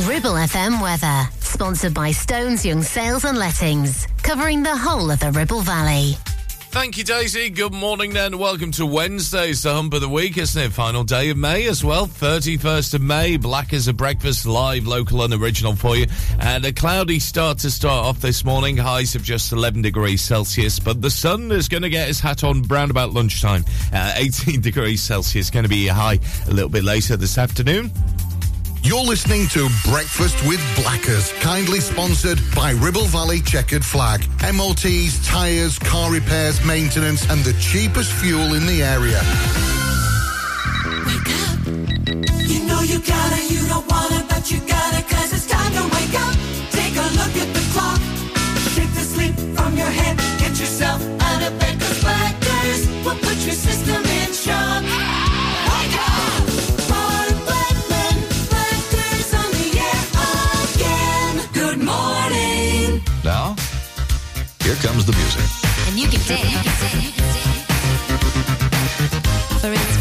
Ribble FM weather, sponsored by Stones Young Sales and Lettings, covering the whole of the Ribble Valley. Thank you, Daisy. Good morning, then. Welcome to Wednesday. The hump of the week, isn't it? Final day of May as well. 31st of May. Black as a breakfast, live, local, and original for you. And a cloudy start to start off this morning. Highs of just 11 degrees Celsius. But the sun is going to get his hat on round about lunchtime. Uh, 18 degrees Celsius. Going to be high a little bit later this afternoon. You're listening to Breakfast with Blackers, kindly sponsored by Ribble Valley Checkered Flag. MOTs, tyres, car repairs, maintenance, and the cheapest fuel in the area. Wake up. You know you gotta, you don't wanna, but you gotta, cause it's time to wake up. Take a look at the clock. Shake the sleep from your head. Get yourself out of bed, cause Blackers will put your system in shock. Comes the music. And you can dance for inspiration.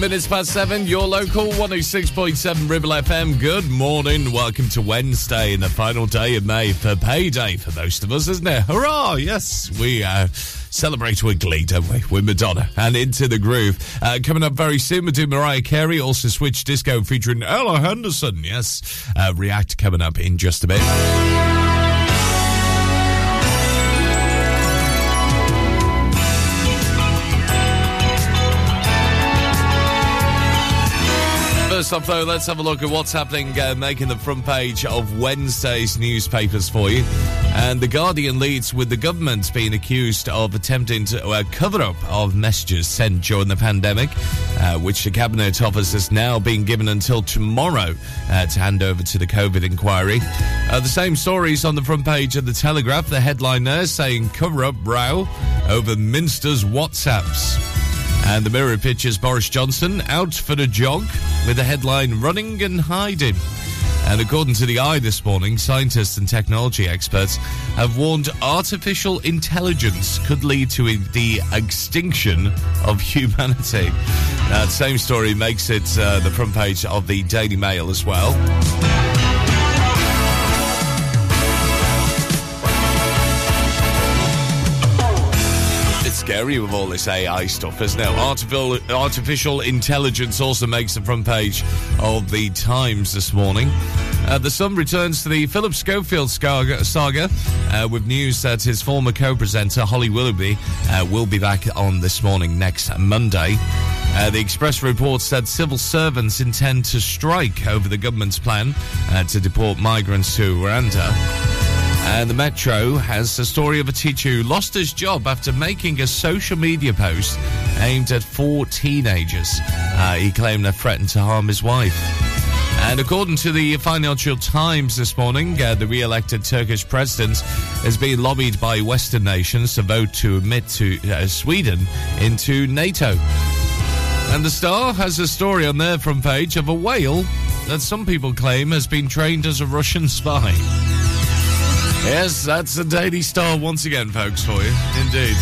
minutes past 7, your local 106.7 Ribble FM. Good morning. Welcome to Wednesday and the final day of May for payday for most of us, isn't it? Hurrah! Yes, we uh, celebrate with glee, don't we? With Madonna and Into the Groove. Uh, coming up very soon, we do Mariah Carey, also Switch Disco featuring Ella Henderson. Yes, uh, React coming up in just a bit. First off, though, let's have a look at what's happening, uh, making the front page of Wednesday's newspapers for you. And The Guardian leads with the government being accused of attempting to uh, cover up of messages sent during the pandemic, uh, which the Cabinet Office has now been given until tomorrow uh, to hand over to the COVID inquiry. Uh, the same stories on the front page of The Telegraph. The headline there saying cover up row over Minster's WhatsApps. And the Mirror pictures Boris Johnson out for the jog with the headline Running and Hiding. And according to the Eye this morning, scientists and technology experts have warned artificial intelligence could lead to the extinction of humanity. That same story makes it uh, the front page of the Daily Mail as well. Scary with all this AI stuff, isn't it? Artificial, artificial intelligence also makes the front page of the Times this morning. Uh, the Sun returns to the Philip Schofield saga, saga uh, with news that his former co-presenter Holly Willoughby uh, will be back on this morning next Monday. Uh, the Express report said civil servants intend to strike over the government's plan uh, to deport migrants to Rwanda. And the Metro has the story of a teacher who lost his job after making a social media post aimed at four teenagers. Uh, he claimed they threatened to harm his wife. And according to the Financial Times this morning, uh, the re-elected Turkish president has been lobbied by Western nations to vote to admit to uh, Sweden into NATO. And the Star has a story on their front page of a whale that some people claim has been trained as a Russian spy. Yes, that's the Daily Star once again, folks, for you. Indeed.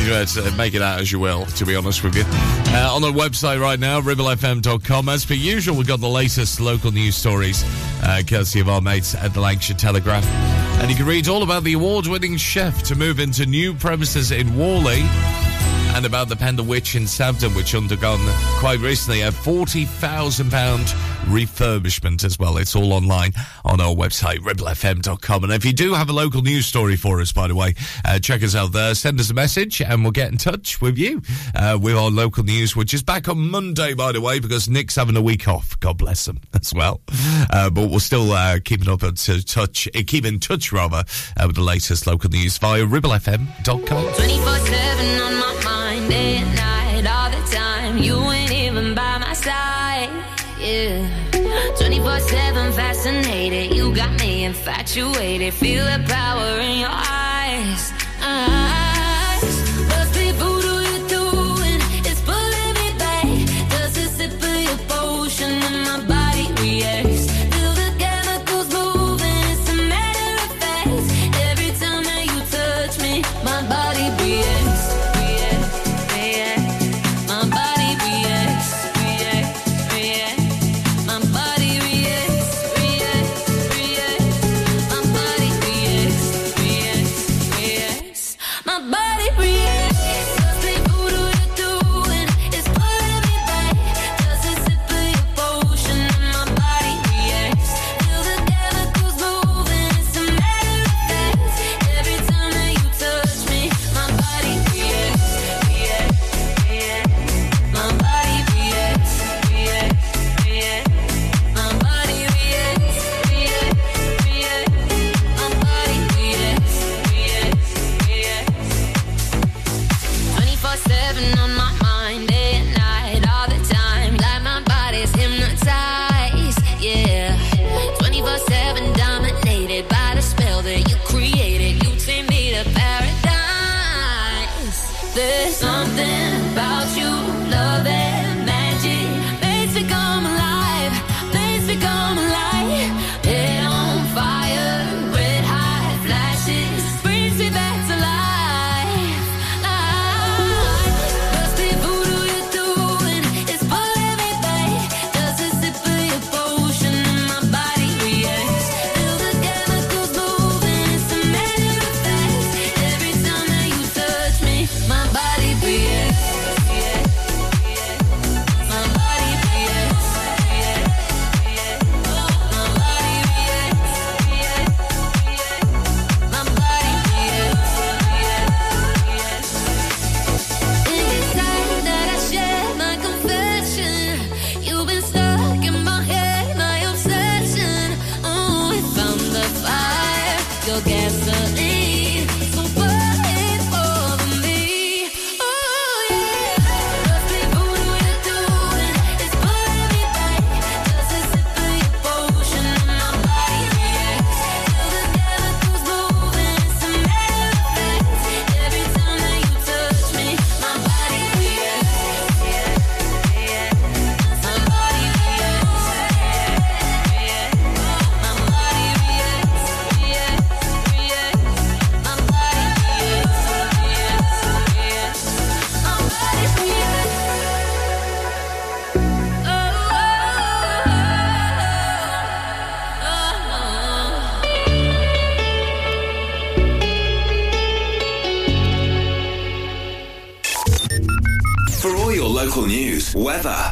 You it's, uh, make it out as you will, to be honest with you. Uh, on the website right now, ribblefm.com. As per usual, we've got the latest local news stories, uh, courtesy of our mates at the Lancashire Telegraph. And you can read all about the award-winning chef to move into new premises in Whalley and about the Pendle Witch in Sabden, which undergone quite recently a £40,000 refurbishment as well. It's all online on our website, ribblefm.com. And if you do have a local news story for us, by the way, uh, check us out there. Send us a message and we'll get in touch with you uh, with our local news, which is back on Monday, by the way, because Nick's having a week off. God bless him as well. Uh, but we'll still uh, keep up to touch, uh, keep in touch rather uh, with the latest local news via ribblefm.com. 24 7 on my fascinated. You got me infatuated. Feel the power in your eyes.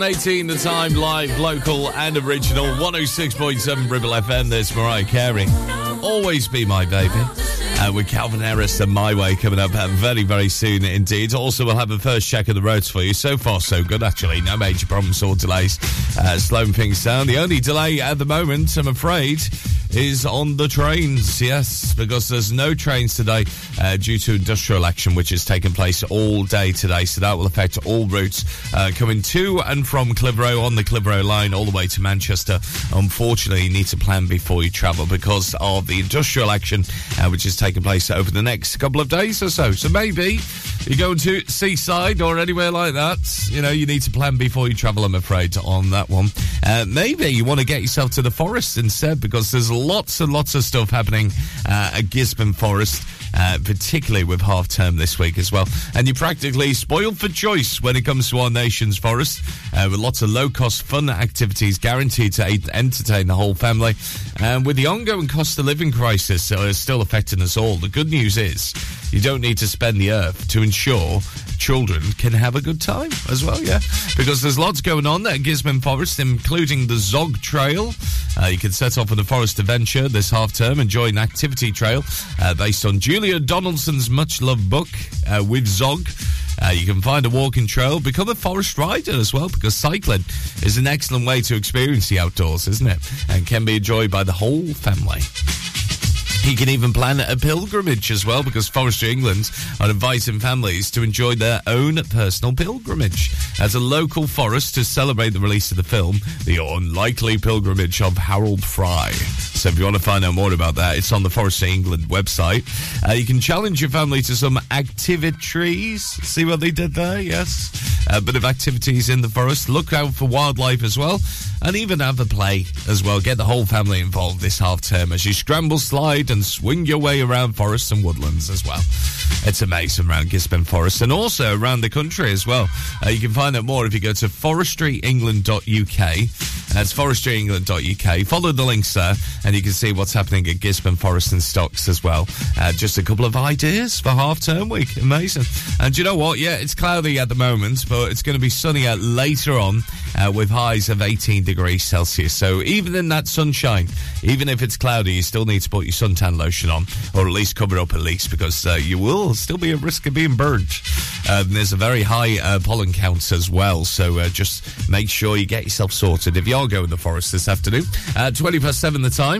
2018. the time, live, local and original. 106.7 Ribble FM, there's Mariah Carey. Always be my baby. Uh, with Calvin Harris and My Way coming up uh, very, very soon indeed. Also, we'll have a first check of the roads for you. So far, so good, actually. No major problems or delays uh, slowing things down. The only delay at the moment, I'm afraid, is on the trains. Yes, because there's no trains today uh, due to industrial action, which is taking place all day today. So that will affect all routes uh, coming to and from Clitheroe on the Clitheroe line all the way to Manchester. Unfortunately, you need to plan before you travel because of the industrial action, uh, which is taking place over the next couple of days or so. So maybe you're going to Seaside or anywhere like that. You know, you need to plan before you travel, I'm afraid, on that one. Uh, maybe you want to get yourself to the forest instead because there's lots and lots of stuff happening uh, at Gisburn Forest. Uh, particularly with half term this week as well. And you're practically spoiled for choice when it comes to our nation's forest, uh, with lots of low cost fun activities guaranteed to a- entertain the whole family. And with the ongoing cost of living crisis uh, still affecting us all, the good news is you don't need to spend the earth to ensure children can have a good time as well, yeah. Because there's lots going on at Gisburn Forest, including the Zog Trail. Uh, you can set off on the forest adventure this half term and join an activity trail uh, based on Julia Donaldson's much loved book, uh, With Zog. Uh, you can find a walking trail, become a forest rider as well, because cycling is an excellent way to experience the outdoors, isn't it? And can be enjoyed by the whole family. He can even plan a pilgrimage as well because Forestry England are inviting families to enjoy their own personal pilgrimage as a local forest to celebrate the release of the film, The Unlikely Pilgrimage of Harold Fry. So if you want to find out more about that, it's on the Forestry England website. Uh, you can challenge your family to some activities. See what they did there? Yes. A bit of activities in the forest. Look out for wildlife as well. And even have a play as well. Get the whole family involved this half term as you scramble, slide, and swing your way around forests and woodlands as well. It's amazing around Gisburn Forest and also around the country as well. Uh, you can find out more if you go to forestryengland.uk. That's forestryengland.uk. Follow the links there and you can see what's happening at Gisburn Forest and Stocks as well. Uh, just a couple of ideas for half term week. Amazing. And you know what? Yeah, it's cloudy at the moment, but it's going to be sunnier later on uh, with highs of 18 degrees Celsius. So even in that sunshine, even if it's cloudy, you still need to put your suntan lotion on or at least cover up at least because uh, you will still be at risk of being burnt. Um, there's a very high uh, pollen count as well, so uh, just make sure you get yourself sorted if you are going to the forest this afternoon. Uh, 20 past 7 the time.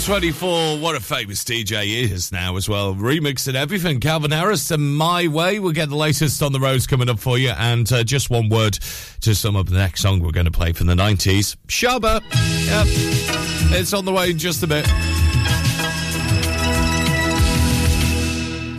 Seven twenty-four. What a famous DJ is now as well. Remixing everything. Calvin Harris and My Way. We'll get the latest on the roads coming up for you. And uh, just one word to sum up the next song we're going to play from the nineties. Shabba. Yep. It's on the way in just a bit.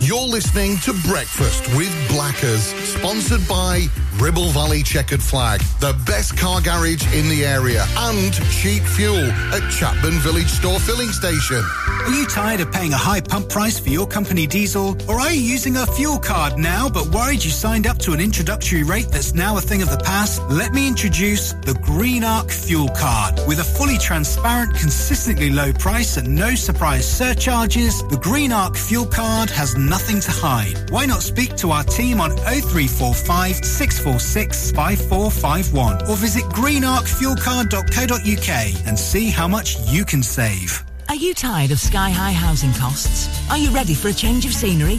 You're listening to Breakfast with Blackers, sponsored by Ribble Valley Checkered Flag, the best car garage in the area, and cheap fuel at Chapman Village Store Filling Station. Are you tired of paying a high pump price for your company diesel? Or are you using a fuel card now but worried you signed up to an introductory rate that's now a thing of the past? Let me introduce the Green Arc Fuel Card. With a fully transparent, consistently low price and no surprise surcharges, the Green Arc Fuel Card has nothing to hide. Why not speak to our team on 0345 646 5451 or visit greenarcfuelcard.co.uk and see how much you can save. Are you tired of sky-high housing costs? Are you ready for a change of scenery?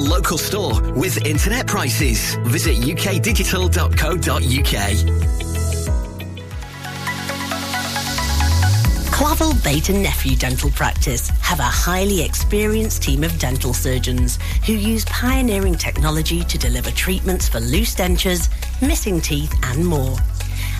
local store with internet prices. Visit ukdigital.co.uk. Clavel Bait and Nephew Dental Practice have a highly experienced team of dental surgeons who use pioneering technology to deliver treatments for loose dentures, missing teeth, and more.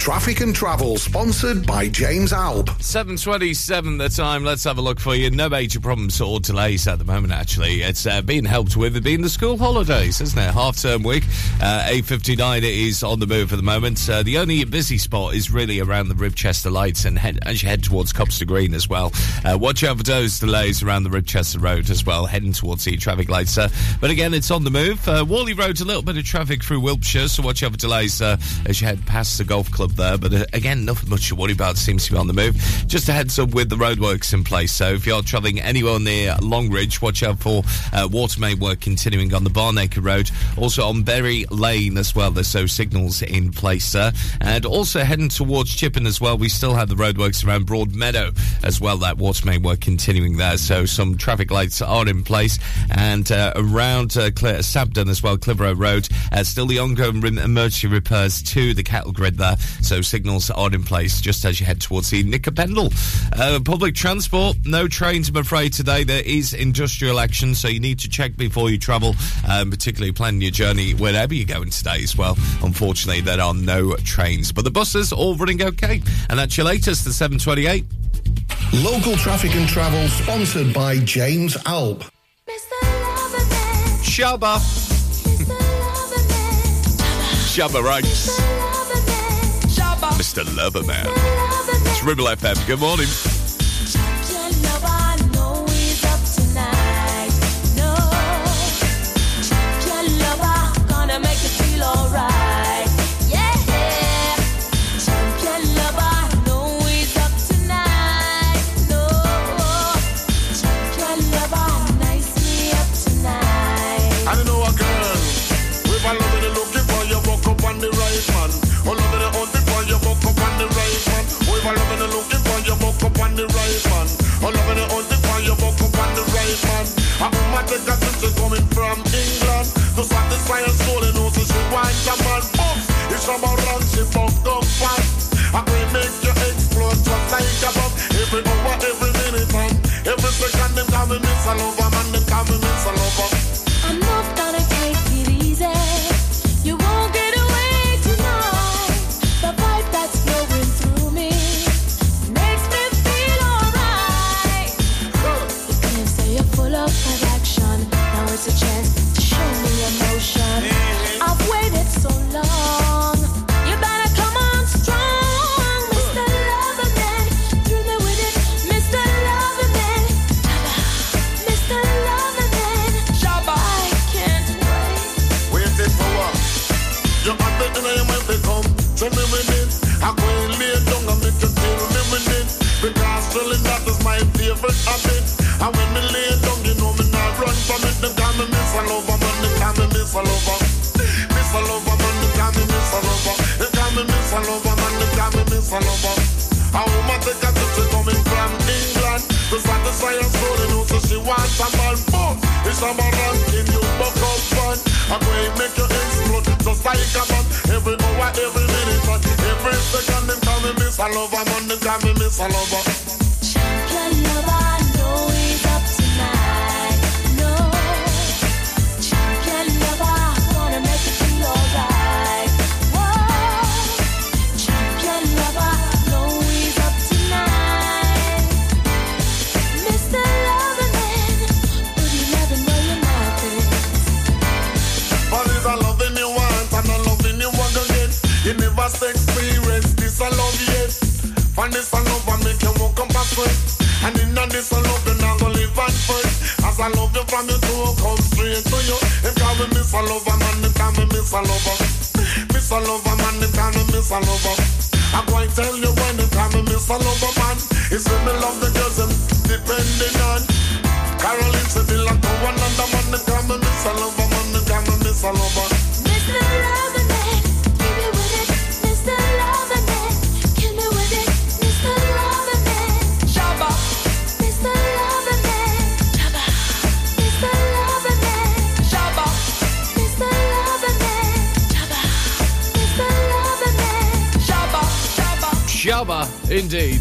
Traffic and Travel, sponsored by James Alpe. 7.27 the time. Let's have a look for you. No major problems or delays at the moment, actually. It's uh, being helped with it being the school holidays, isn't it? Half-term week. Uh, A59 is on the move at the moment. Uh, the only busy spot is really around the Ribchester lights and head, as you head towards Copster Green as well. Uh, watch out for those delays around the Ribchester Road as well, heading towards the traffic lights. Uh, but again, it's on the move. Uh, Whalley Road's a little bit of traffic through Wilpshire, so watch out for delays uh, as you head past the golf club there. But uh, again, nothing much to worry about. Seems to be on the move. Just a heads up with the roadworks in place. So if you're travelling anywhere near Longridge, watch out for uh, water main work continuing on the Barnacre Road. Also on Berry Lane as well. There's so signals in place there. And also heading towards Chipping as well. We still have the roadworks around Broad Meadow as well. That water main work continuing there. So some traffic lights are in place. And uh, around uh, Sabden as well, Clitheroe Road. Uh, still the ongoing emergency repairs to the cattle grid there. So signals are in place just as you head towards the Nick o' Pendle. Uh, public transport, no trains, I'm afraid, today. There is industrial action, so you need to check before you travel, um, particularly planning your journey wherever you're going today as well. Unfortunately, there are no trains, but the buses all running okay. And that's your latest, the 728. Local traffic and travel sponsored by James Alpe. Shabba. Shabba Ranks. Mr. Loverman. It's Ribble FM. Good morning. A woman take a trip, she's coming from England. To satisfy her soul, and also she wants a man. Boom! It's from around, she fucked up fast. I will make you explode just like a bomb. Every hour, every minute, and every second, them call me Miss a Lover, man. Them call me Miss a Lover. Miss a lover. Miss a lover man, them call me Miss a lover. I'm going to tell you when they call me Miss a lover man. It's when me love the girls them depending on. Caroline Seville and to one another man, them call me Miss a lover man, them call me Miss a lover. Shabba, indeed.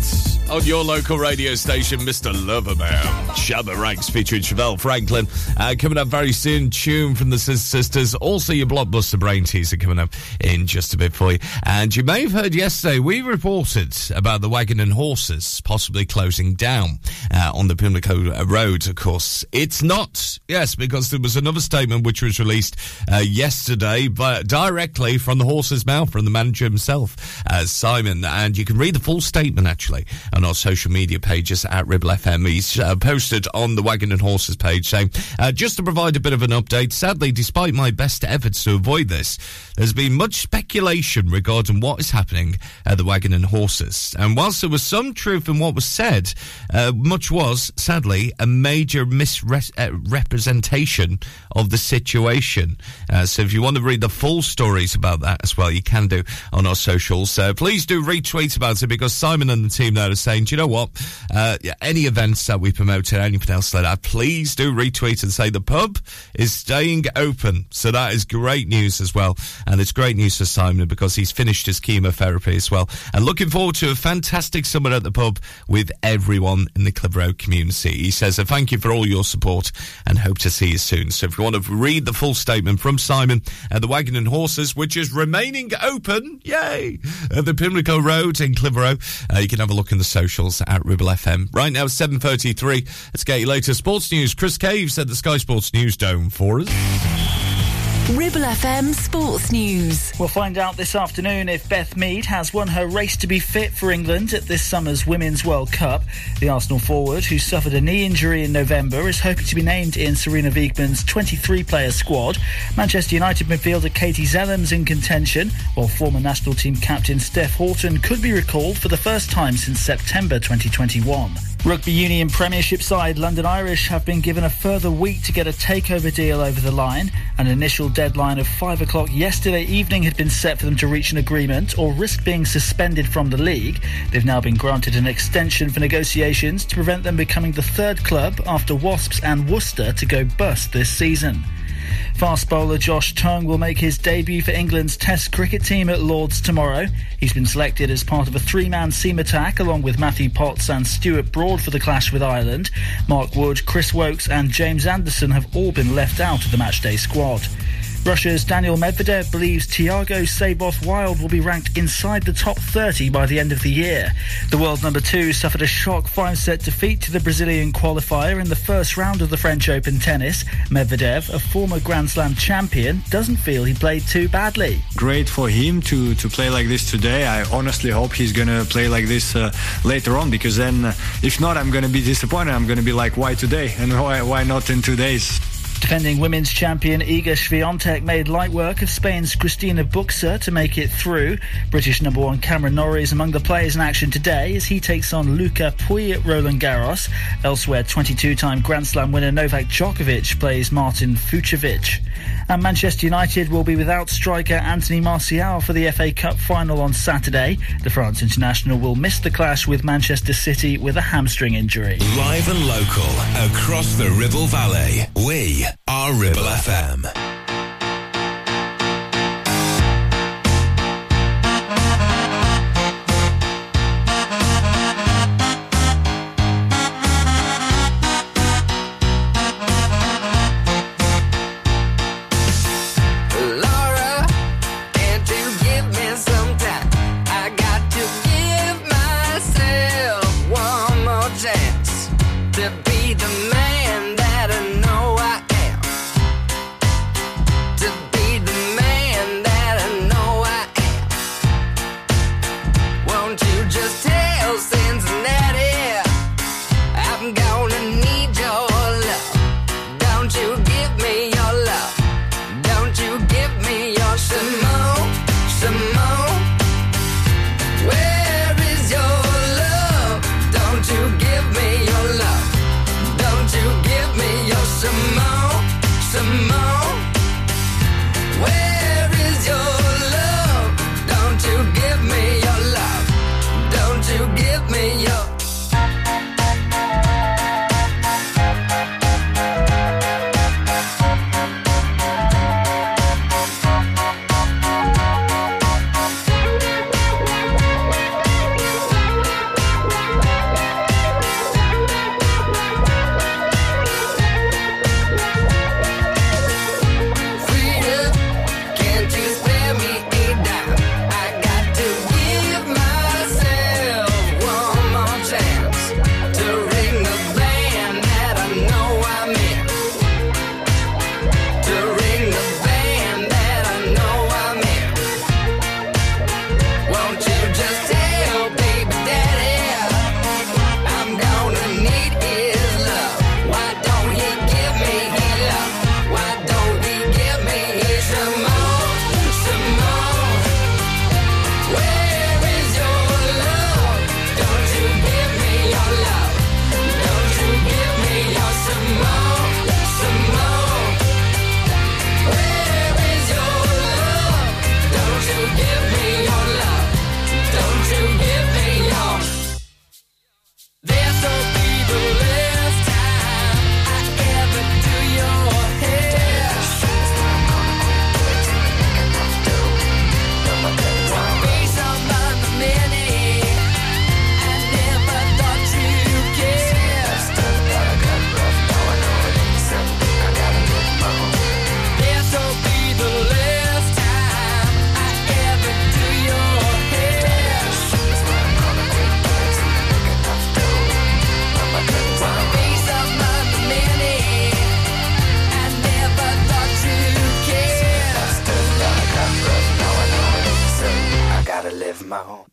On your local radio station, Mr. Loverman. Shabba Ranks featuring Chevelle Franklin. Uh, coming up very soon, tune from the Sisters. Also, your Blockbuster Brain teaser coming up in just a bit for you. And you may have heard yesterday, we reported about the Wagon and Horses possibly closing down uh, on the Pimlico Road, of course. It's not, yes, because there was another statement which was released uh, yesterday, but directly from the horse's mouth, from the manager himself, uh, Simon. And you can read the full statement actually on our social media pages at Ribble FM. He's uh, posted on the Wagon and Horses page saying, uh, just to provide a bit of an update, sadly, despite my best efforts to avoid this, there's been much speculation regarding what is happening at the Wagon and Horses. And whilst there was some truth in what was said, uh, much was, sadly, a major misrepresentation of the situation. Uh, so if you want to read the full stories about that as well, you can do on our socials. Uh, please do retweet about it because Simon and the team there are saying do you know what? Uh, any events that we promote and anything else like that, please do retweet and say the pub is staying open. So that is great news as well. And it's great news for Simon because he's finished his chemotherapy as well. And looking forward to a fantastic summer at the pub with everyone in the Clitheroe community. He says, a thank you for all your support and hope to see you soon. So if you want to read the full statement from Simon at the Wagon and Horses, which is remaining open, yay, at the Pimlico Road in Clitheroe, uh, you can have a look in the socials at Ribble FM. Right now, 7.33. Let's get your latest sports news. Chris Caves at the Sky Sports News Dome for us. Ribble FM Sports News. We'll find out this afternoon if Beth Mead has won her race to be fit for England at this summer's Women's World Cup. The Arsenal forward, who suffered a knee injury in November, is hoping to be named in Sarina Wiegman's 23-player squad. Manchester United midfielder Katie Zelem's in contention, while former national team captain Steph Houghton could be recalled for the first time since September 2021. Rugby Union Premiership side London Irish have been given a further week to get a takeover deal over the line. An initial deadline of 5 o'clock yesterday evening had been set for them to reach an agreement or risk being suspended from the league. They've now been granted an extension for negotiations to prevent them becoming the third club after Wasps and Worcester to go bust this season. Fast bowler Josh Tongue will make his debut for England's Test cricket team at Lords tomorrow. He's been selected as part of a three-man seam attack along with Matthew Potts and Stuart Broad for the clash with Ireland. Mark Wood, Chris Woakes and James Anderson have all been left out of the matchday squad. Russia's Daniil Medvedev believes Thiago Seyboth Wild will be ranked inside the top 30 by the end of the year. The world number two suffered a shock five-set defeat to the Brazilian qualifier in the first round of the French Open tennis. Medvedev, a former Grand Slam champion, doesn't feel he played too badly. great for him to to play like this today. I honestly hope he's gonna play like this uh, later on because then, uh, if not, I'm gonna be disappointed. I'm gonna be like, why today and why why not in two days? Defending women's champion Iga Swiatek made light work of Spain's Cristina Bucsa to make it through. British number one Cameron Norrie is among the players in action today as he takes on Luca Pouille at Roland Garros. Elsewhere, 22-time Grand Slam winner Novak Djokovic plays Martin Fucsovics. And Manchester United will be without striker Anthony Martial for the FA Cup final on Saturday. The France international will miss the clash with Manchester City with a hamstring injury. Live and local across the Ribble Valley. We are Ribble FM.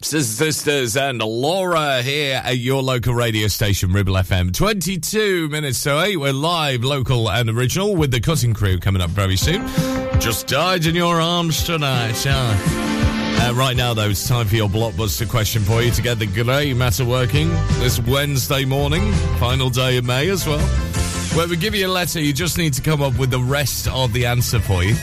Sisters and Laura here at your local radio station, Ribble FM. 22 minutes to 8. We're live, local and original with the cutting crew coming up very soon. Just died in your arms tonight. Uh, right now, though, it's time for your blockbuster question for you to get the grey matter working this Wednesday morning, final day of May as well. Where we give you a letter, you just need to come up with the rest of the answer for you.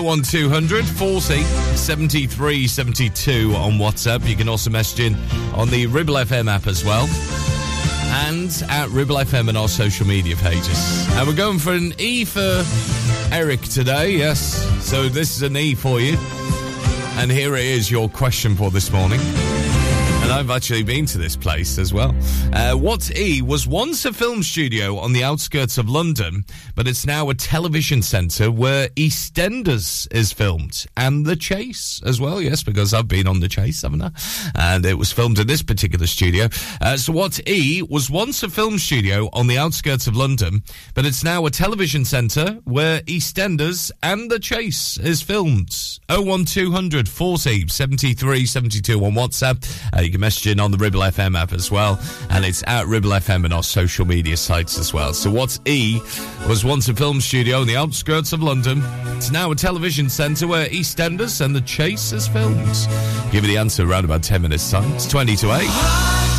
01200 40 73 72 on WhatsApp. You can also message in on the Ribble FM app as well. And at Ribble FM and our social media pages. And we're going for an E for Eric today, yes. So this is an E for you. And here it is, your question for this morning. And I've actually been to this place as well. Uh, what E was once a film studio on the outskirts of London, but it's now a television centre where EastEnders is filmed. And The Chase as well, yes, because I've been on The Chase, haven't I? And it was filmed in this particular studio. Uh, so what E was once a film studio on the outskirts of London, but it's now a television centre where EastEnders and The Chase is filmed. 01200 40 73 72 on WhatsApp. Uh, you can message in on the Ribble FM app as well, and it's at Ribble FM and our social media sites as well. So, what's E was once a film studio on the outskirts of London. It's now a television centre where EastEnders and The Chase is filmed. Give me the answer around about 10 minutes' time. It's 20 to 8.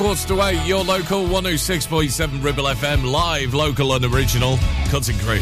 Quarter to eight. Your local 106.7 Ribble FM, live, local, and original. Cutting crew.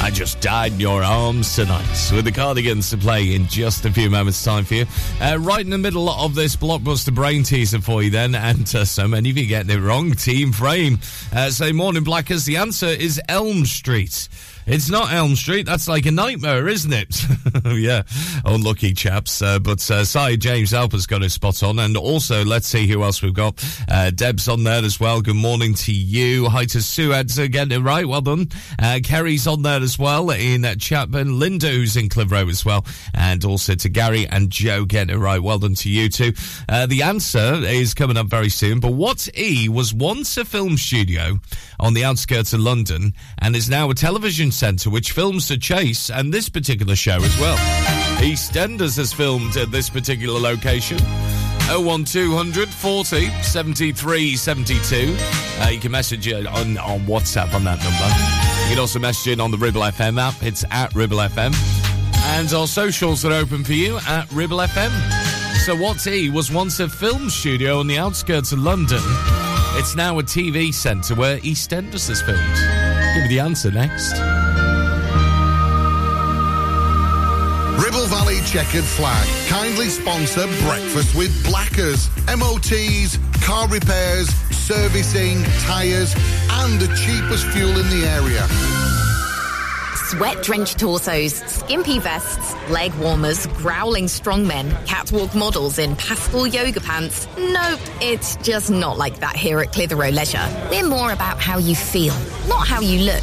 I just died in your arms tonight with the Cardigans to play in just a few moments' time for you. Uh, right in the middle of this blockbuster brain teaser for you, then, and uh, so many of you getting it wrong. Team Frame. Uh, say, morning, Blackers. The answer is Elm Street. It's not Elm Street. That's like a nightmare, isn't it? yeah, unlucky chaps. Uh, but uh, sorry, James Alpe's got his spot on. And also, let's see who else we've got. Uh, Deb's on there as well. Good morning to you. Hi to Sue Edser getting it right. Well done. Uh, Kerry's on there as well in Chapman. Linda, who's in Clitheroe as well. And also to Gary and Joe getting it right. Well done to you too. Uh, the answer is coming up very soon. But what E was once a film studio on the outskirts of London and is now a television centre which films The Chase and this particular show as well. EastEnders has filmed at this particular location. 01200 40 73 72. Uh, you can message it on, on WhatsApp on that number. You can also message in on the Ribble FM app. It's at Ribble FM. And our socials are open for you at Ribble FM. So, what E was once a film studio on the outskirts of London. It's now a TV centre where EastEnders is filmed. Give me the answer next. Checkered Flag kindly sponsor Breakfast with Blackers. MOTs, car repairs, servicing, tyres, and the cheapest fuel in the area. Sweat drenched torsos, skimpy vests, leg warmers, growling strongmen, catwalk models in pastel yoga pants. Nope, it's just not like that here at Clitheroe Leisure. We're more about how you feel, not how you look.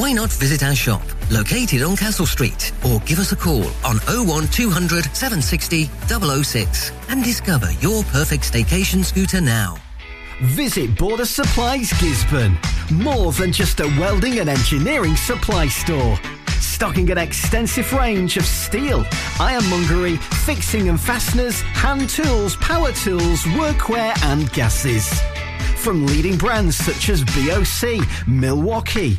Why not visit our shop, located on Castle Street, or give us a call on 01200 760 006 and discover your perfect staycation scooter now. Visit Border Supplies Gisburn. More than just a welding and engineering supply store. Stocking an extensive range of steel, ironmongery, fixing and fasteners, hand tools, power tools, workwear and gases. From leading brands such as BOC, Milwaukee,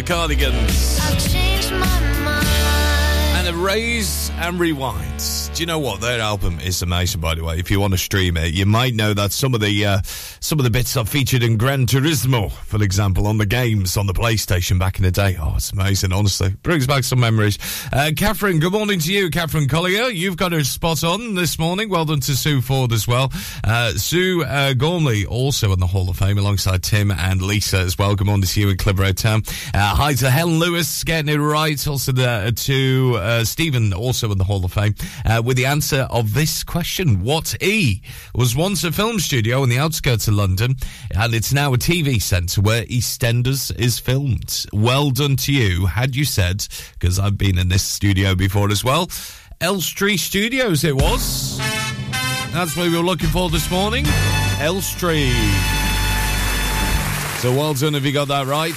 The Cardigans. I've changed my mind. And Erase and Rewind. Do you know what? Their album is amazing, by the way. If you want to stream it, you might know that some of the uh, some of the bits are featured in Gran Turismo, for example, on the games on the PlayStation back in the day. Oh, it's amazing, honestly. Brings back some memories. Uh, Catherine, good morning to you, Catherine Collier. You've got a spot on this morning. Well done to Sue Ford as well. Uh, Sue uh, Gormley, also in the Hall of Fame, alongside Tim and Lisa as well. Good morning to you in Clitheroe Town. Uh, hi to Helen Lewis, getting it right. Also the, to uh, Stephen, also in the Hall of Fame, uh, with the answer of this question. What E was once a film studio in the outskirts of London, and it's now a TV centre where EastEnders is filmed. Well done to you, had you said, because I've been in this studio before as well. Elstree Studios it was. That's what we were looking for this morning. Elstree. So well done if you got that right.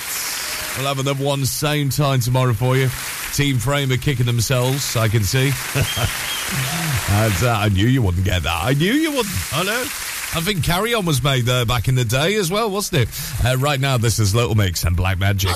We'll have another one same time tomorrow for you. Team Frame are kicking themselves, I can see. and, uh, I knew you wouldn't get that. I knew you wouldn't. Know. I think Carry On was made there back in the day as well, wasn't it? Uh, right now, this is Little Mix and Black Magic.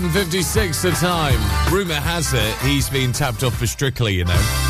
7.56 the time. Rumour has it he's been tapped up for Strictly, you know.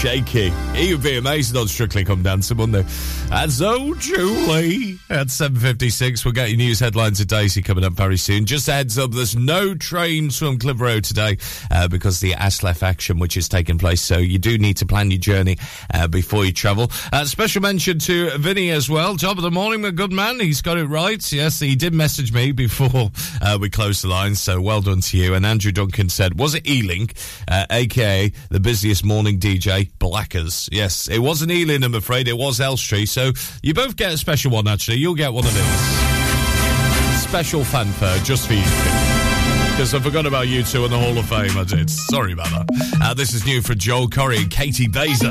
Shaky. He would be amazing on Strictly Come Dancing, wouldn't he? And so, Julie. At 7.56, we'll get your news headlines of Daisy coming up very soon. Just a heads up, there's no trains from Clitheroe today uh, because the ASLEF action which is taking place. So you do need to plan your journey uh, before you travel. Uh, special mention to Vinny as well. Top of the morning, my good man. He's got it right. Yes, he did message me before uh, we closed the line. So well done to you. And Andrew Duncan said, was it E-Link, uh, aka the busiest morning DJ, Blackers? Yes, it wasn't Ealing, I'm afraid. It was Elstree. So you both get a special one, actually. You'll get one of these. Special fanfare just for you. Because I forgot about you two in the Hall of Fame, I did. Sorry about that. Uh, this is new for Joel Corry and Caity Baser.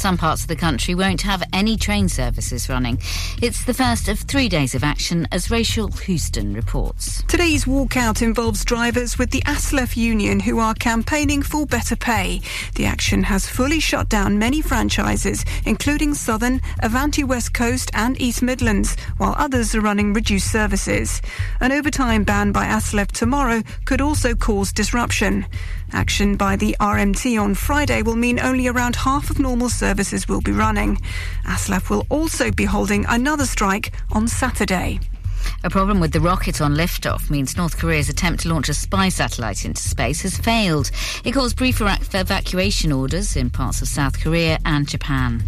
Some parts of the country won't have any train services running. It's the first of three days of action, as Rachel Houston reports. Today's walkout involves drivers with the ASLEF union who are campaigning for better pay. The action has fully shut down many franchises, including Southern, Avanti West Coast and East Midlands, while others are running reduced services. An overtime ban by ASLEF tomorrow could also cause disruption. Action by the RMT on Friday will mean only around half of normal services will be running. ASLEF will also be holding another strike on Saturday. A problem with the rocket on liftoff means North Korea's attempt to launch a spy satellite into space has failed. It caused brief evacuation orders in parts of South Korea and Japan.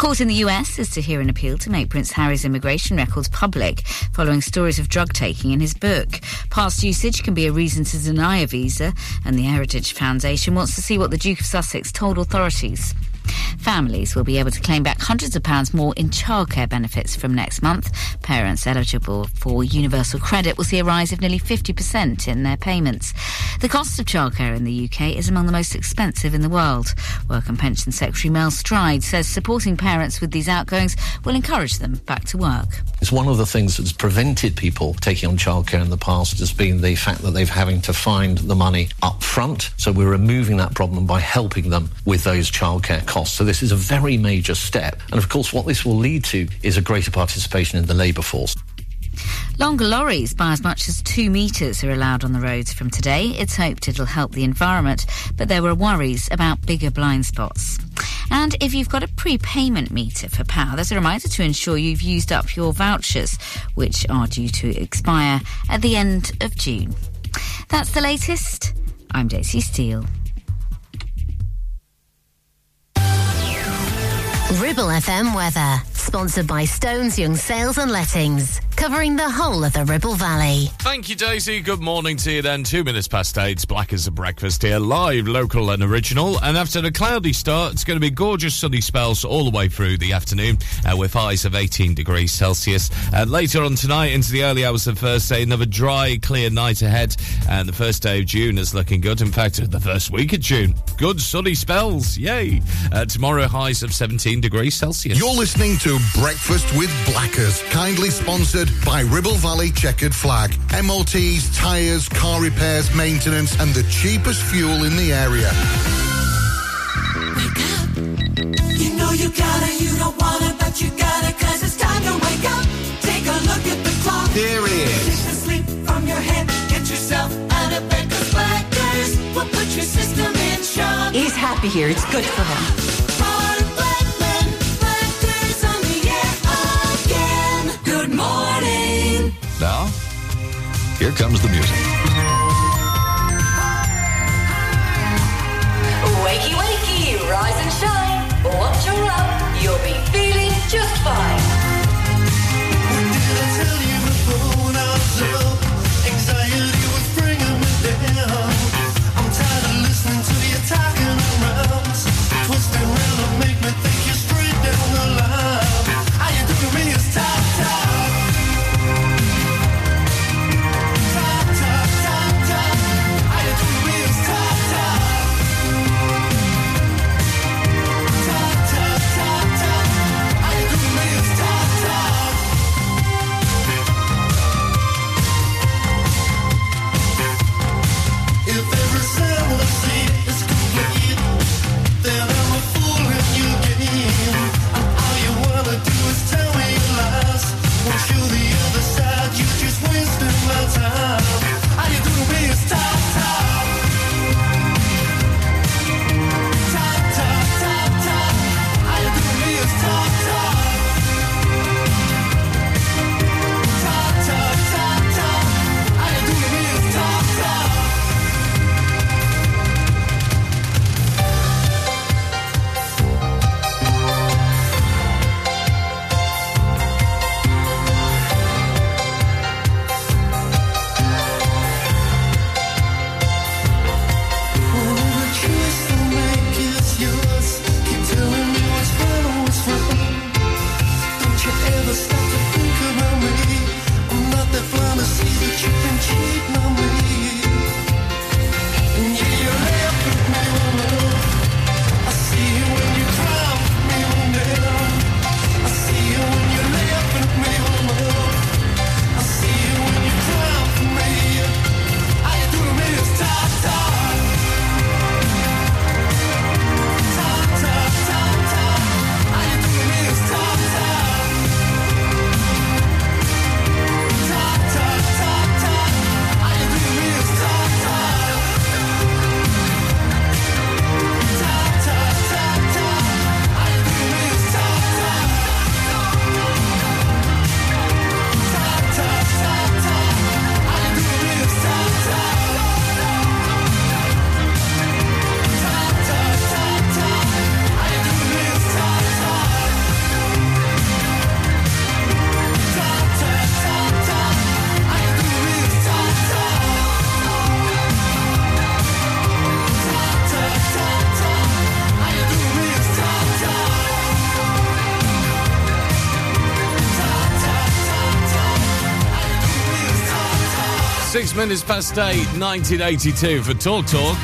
Court in the US is to hear an appeal to make Prince Harry's immigration records public following stories of drug taking in his book. Past usage can be a reason to deny a visa, and the Heritage Foundation wants to see what the Duke of Sussex told authorities. Families will be able to claim back hundreds of pounds more in childcare benefits from next month. Parents eligible for universal credit will see a rise of nearly 50% in their payments. The cost of childcare in the UK is among the most expensive in the world. Work and Pension Secretary Mel Stride says supporting parents with these outgoings will encourage them back to work. It's one of the things that's prevented people taking on childcare in the past has been the fact that they've having to find the money up front. So we're removing that problem by helping them with those childcare costs. So this is a very major step. And of course, what this will lead to is a greater participation in the labour force. Longer lorries by as much as two metres are allowed on the roads from today. It's hoped it'll help the environment, but there were worries about bigger blind spots. And if you've got a prepayment meter for power, there's a reminder to ensure you've used up your vouchers, which are due to expire at the end of June. That's the latest. I'm Daisy Steele. Ribble FM weather, sponsored by Stones Young Sales and Lettings, covering the whole of the Ribble Valley. Thank you, Daisy. Good morning to you then. Two minutes past eight. It's black as a breakfast here, live, local, and original. And after the cloudy start, it's going to be gorgeous sunny spells all the way through the afternoon uh, with highs of 18 degrees Celsius. And later on tonight, into the early hours of Thursday, another dry, clear night ahead. And the first day of June is looking good. In fact, the first week of June, good sunny spells. Yay. Uh, tomorrow, highs of 17 degrees Celsius. You're listening to Breakfast with Blackers, kindly sponsored by Ribble Valley Checkered Flag. MOTs, tyres, car repairs, maintenance, and the cheapest fuel in the area. You know you gotta, you don't wanna, but you gotta, cause it's time to wake up. Take a look at the clock. Here it is. Shake the sleep from your head, get yourself out of bed, cause Blackers will put your system in shock. He's happy here. It's good for him. Here comes the music. Wakey, wakey, rise and shine. Once you're up, you'll be feeling just fine. If minutes past eight, 1982 for Talk Talk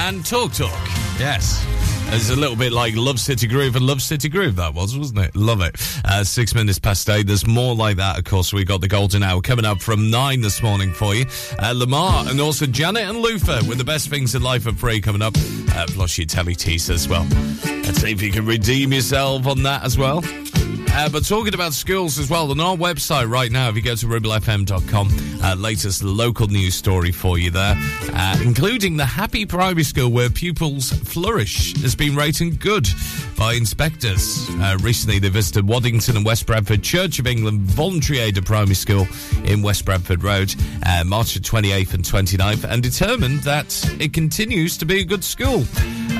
and Talk Talk. Yes. It's a little bit like Love City Groove and Love City Groove, that was, wasn't it? Love it. Uh, six minutes past eight. There's more like that, of course. We got the golden hour coming up from nine this morning for you. Uh, Lamar and also Janet and Luther with the best things in life for free coming up. Uh, plus your telly tease as well. Let's see if you can redeem yourself on that as well. Uh, but talking about schools as well, on our website right now, if you go to ribblefm.com, uh, latest local news story for you there, uh, including the Happy Primary School where pupils flourish has been rated good by inspectors. Uh, recently, they visited Waddington and West Bradford Church of England Voluntary Aid Primary School in West Bradford Road, uh, March the 28th and 29th, and determined that it continues to be a good school.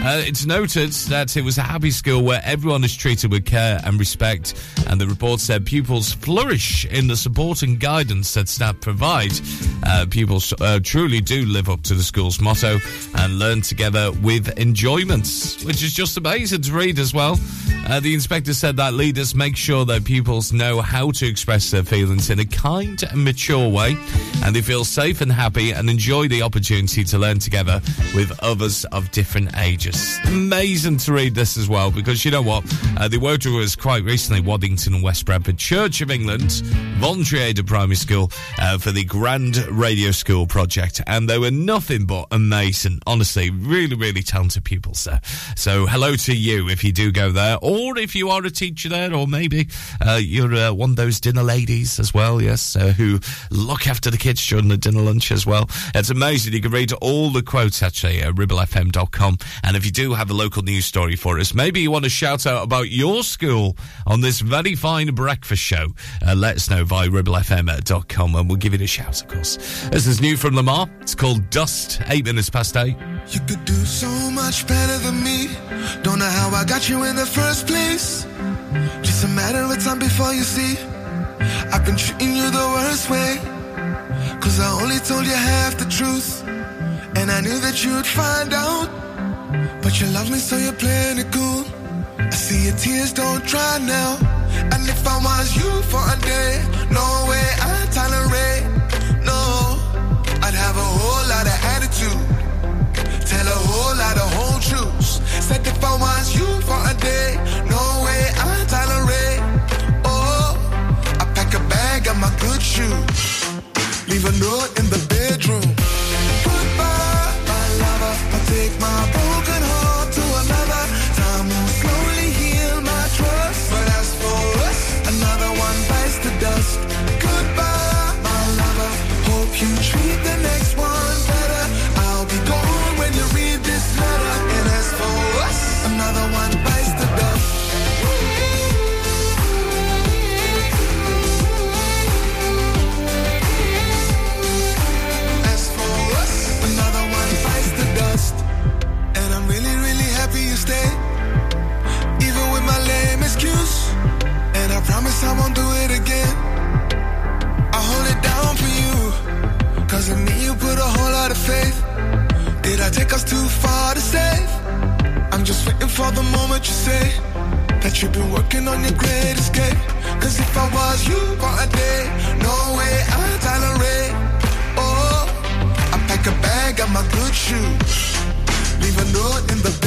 Uh, it's noted that it was a happy school where everyone is treated with care and respect, and the report said pupils flourish in the support and guidance that staff provide. Uh, pupils uh, truly do live up to the school's motto and learn together with enjoyment, which is just amazing to read as well. Uh, the inspector said that leaders make sure that pupils know how to express their feelings in a kind and mature way, and they feel safe and happy and enjoy the opportunity to learn together with others of different ages. Amazing to read this as well because you know what? Uh, worked with us quite recently, Waddington and West Bradford Church of England, voluntary aided primary school, uh, for the Grand Radio School project, and they were nothing but amazing. Honestly, really, really talented pupils there. So, hello to you if you do go there, or if you are a teacher there, or maybe uh, you're uh, one of those dinner ladies as well, yes, uh, who look after the kids during the dinner lunch as well. It's amazing. You can read all the quotes actually at ribblefm.com. And if you do have a local news story for us, maybe you want to shout out about your school on this very fine breakfast show, uh, let us know via ribblefm.com and we'll give it a shout, of course. This is new from Lamar. It's called Dust, eight minutes past eight. You could do so much better than me. Don't know how I got you in the first place. Just a matter of time before you see. I've been treating you the worst way. Cause I only told you half the truth. And I knew that you'd find out. But you love me, so you're playing it cool. I see your tears don't dry now. And if I was you for a day, no way I'd tolerate. No, I'd have a whole lot of attitude. Tell a whole lot of whole truths. Said if I was you on your great escape. Cause if I was you for a day, no way I'd tolerate. Oh, I pack a bag of my good shoes. Leave a note in the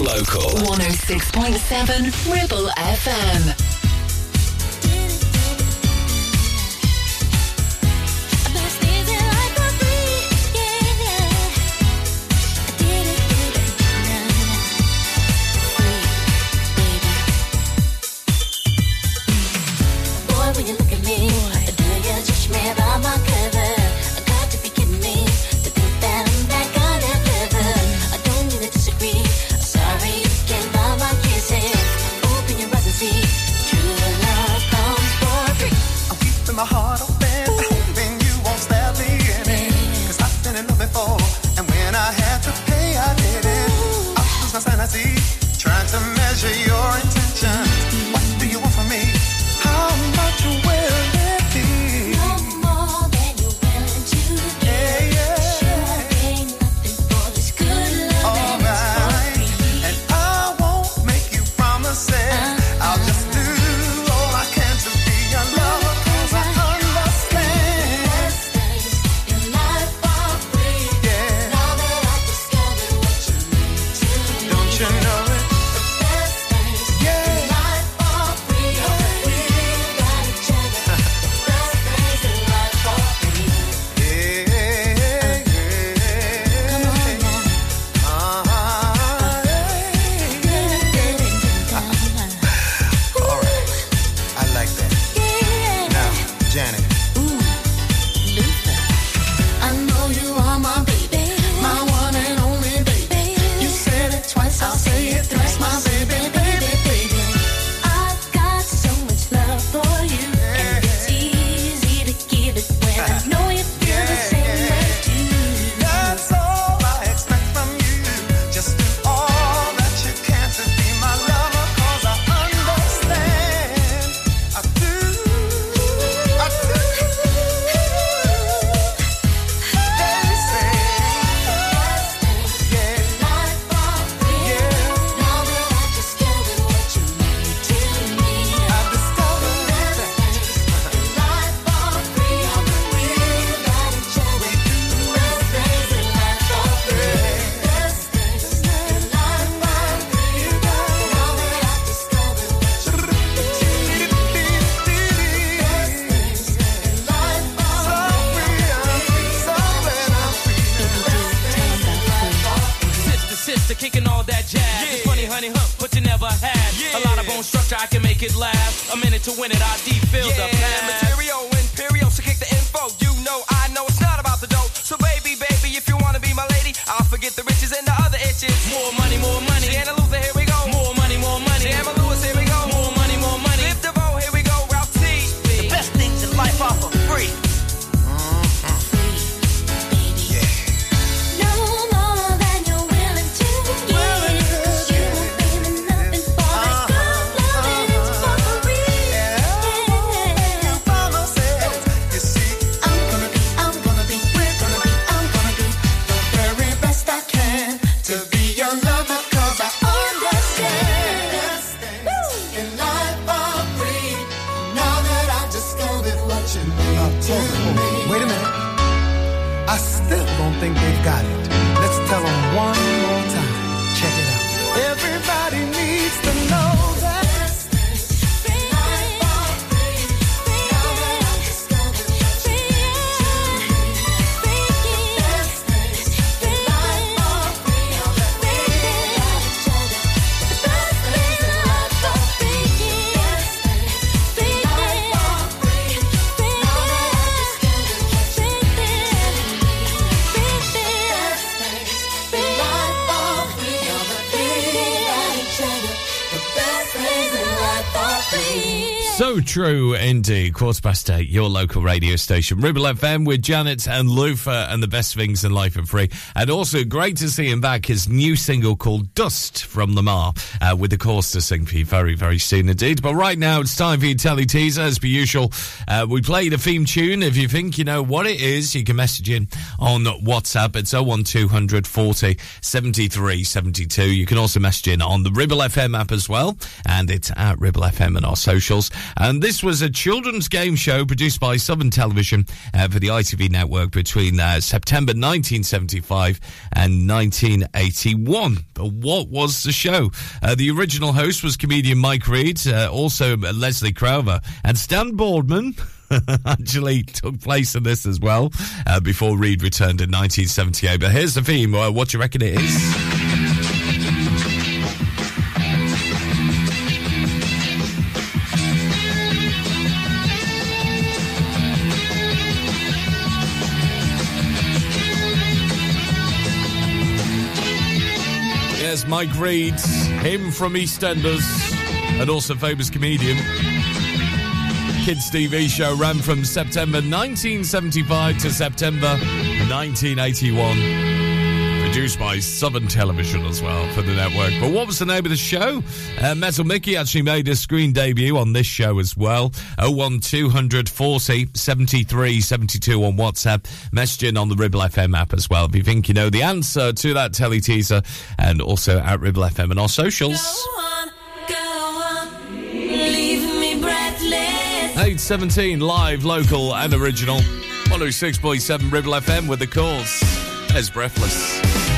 local. 106.7 Ribble FM. True indeed. Quarter past eight, your local radio station, Ribble FM with Janet and Luther and the best things in life are free. And also great to see him back. His new single called Dust from the Mar uh, with the Corrs to sing for you very, very soon indeed. But right now it's time for your telly teaser. As per usual, uh, we play the theme tune. If you think you know what it is, you can message in on WhatsApp. It's 01200 40 73 72. You can also message in on the Ribble FM app as well. And it's at Ribble FM and our socials. And this was a children's game show produced by Southern Television uh, for the ITV network between uh, September 1975 and 1981. But what was the show? Uh, the original host was comedian Mike Reid, uh, also Leslie Crowther, and Stan Boardman. actually took place in this as well uh, before Reid returned in 1978. But here's the theme. Uh, what do you reckon it is? Yes, Mike Reid, him from EastEnders, and also famous comedian. Kids TV show ran from September 1975 to September 1981. Produced by Southern Television as well for the network. But what was the name of the show? Uh, Metal Mickey actually made his screen debut on this show as well. 01200 40 73 72 on WhatsApp. Messaging on the Ribble FM app as well. If you think you know the answer to that telly teaser, and also at Ribble FM and our socials. Leave me breathless. 817 live, local, and original. 106.7 Ribble FM with the Corrs. As breathless.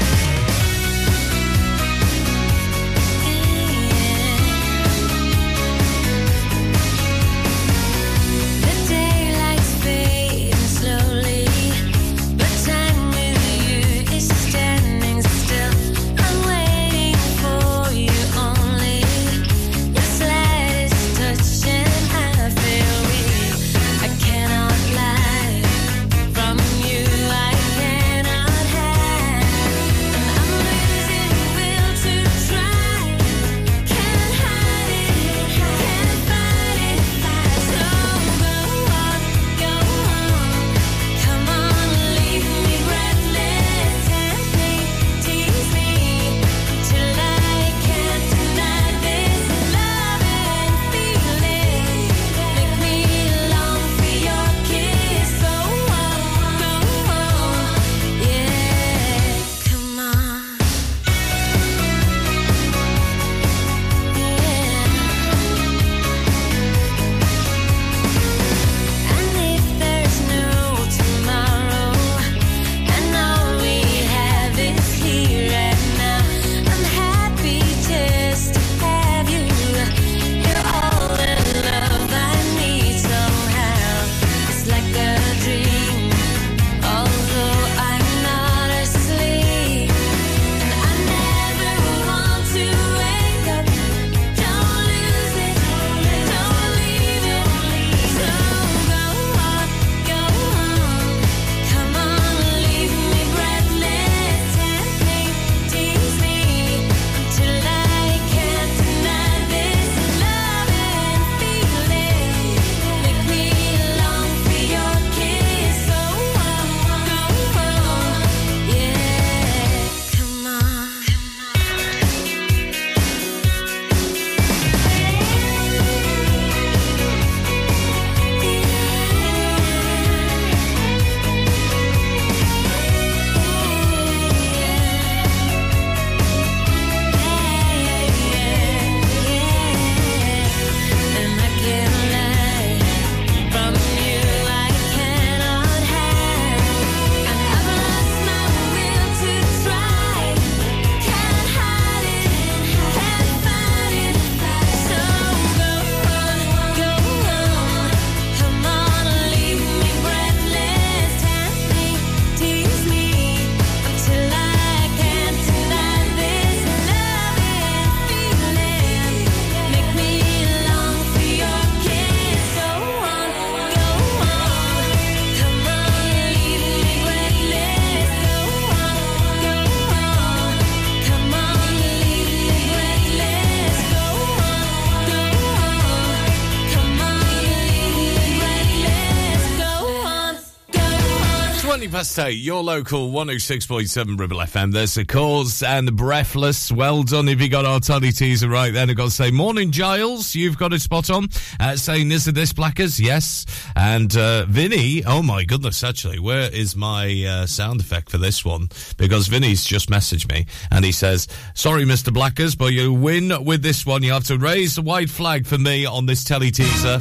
20 past 8, your local 106.7 Ribble FM. There's the Corrs and the breathless. Well done if you got our toddy teaser right then. I've got to say, morning, Giles. You've got it spot on. Uh, saying, is it this Blackers? Yes. And uh, Vinny, oh my goodness, actually, where is my uh, sound effect for this one? Because Vinny's just messaged me and he says, sorry, Mr. Blackers, but you win with this one. You have to raise the white flag for me on this telly teaser.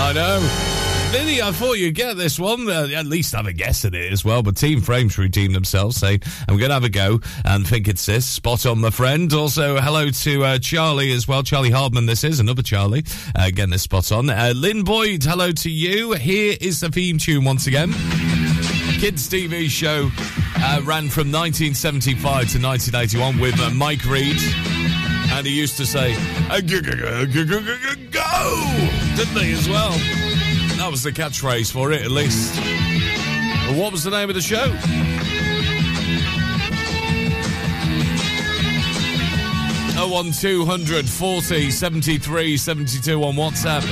I know. Vinny, I thought you'd get this one. Uh, at least have a guess at it as well. But Team Frames redeemed themselves, saying, I'm going to have a go and think it's this. Spot on, my friend. Also, hello to uh, Charlie as well. Charlie Hardman, this is another Charlie. Uh, getting this spot on. Uh, Lynn Boyd, hello to you. Here is the theme tune once again. Kids TV show uh, ran from 1975 to 1981 with uh, Mike Reid. And he used to say, uh, go! Didn't he as well? That was the catchphrase for it, at least. What was the name of the show? Oh one two hundred forty seventy three seventy two on WhatsApp.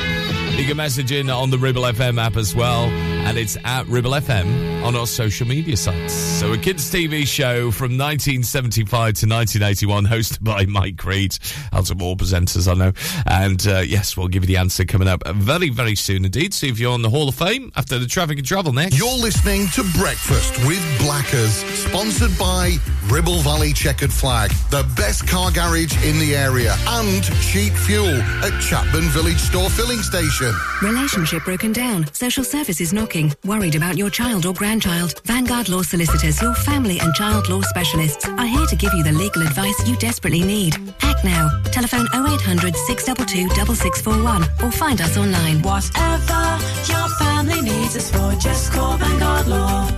You can message in on the Ribble FM app as well, and it's at Ribble FM on our social media sites. So, a kids' TV show from 1975 to 1981, hosted by Mike Reid. Out of more presenters, I know. And uh, yes, we'll give you the answer coming up very, very soon indeed. See if you're on the Hall of Fame after the traffic and travel next. You're listening to Breakfast with Blackers, sponsored by Ribble Valley Checkered Flag, the best car garage in the area, and cheap fuel at Chatburn Village Store Filling Station. Relationship broken down. Social services knocking. Worried about your child or grandchild. Vanguard Law Solicitors, your family and child law specialists, are here to give you the legal advice you desperately need. Act now. Telephone 0800 622 6641 or find us online. Whatever your family needs us for, just call Vanguard Law.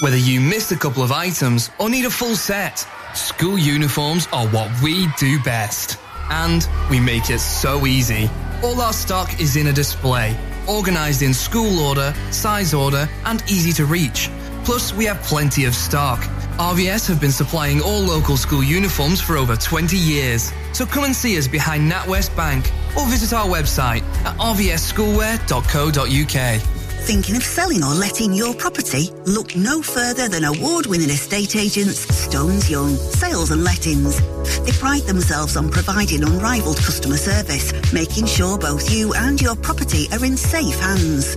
Whether you missed a couple of items or need a full set, school uniforms are what we do best. And we make it so easy. All our stock is in a display, organized in school order, size order, and easy to reach. Plus, we have plenty of stock. RVS have been supplying all local school uniforms for over 20 years. So come and see us behind NatWest Bank or visit our website at rvsschoolwear.co.uk. Thinking of selling or letting your property? Look no further than award-winning estate agents Stones Young Sales and Lettings. They pride themselves on providing unrivaled customer service, making sure both you and your property are in safe hands.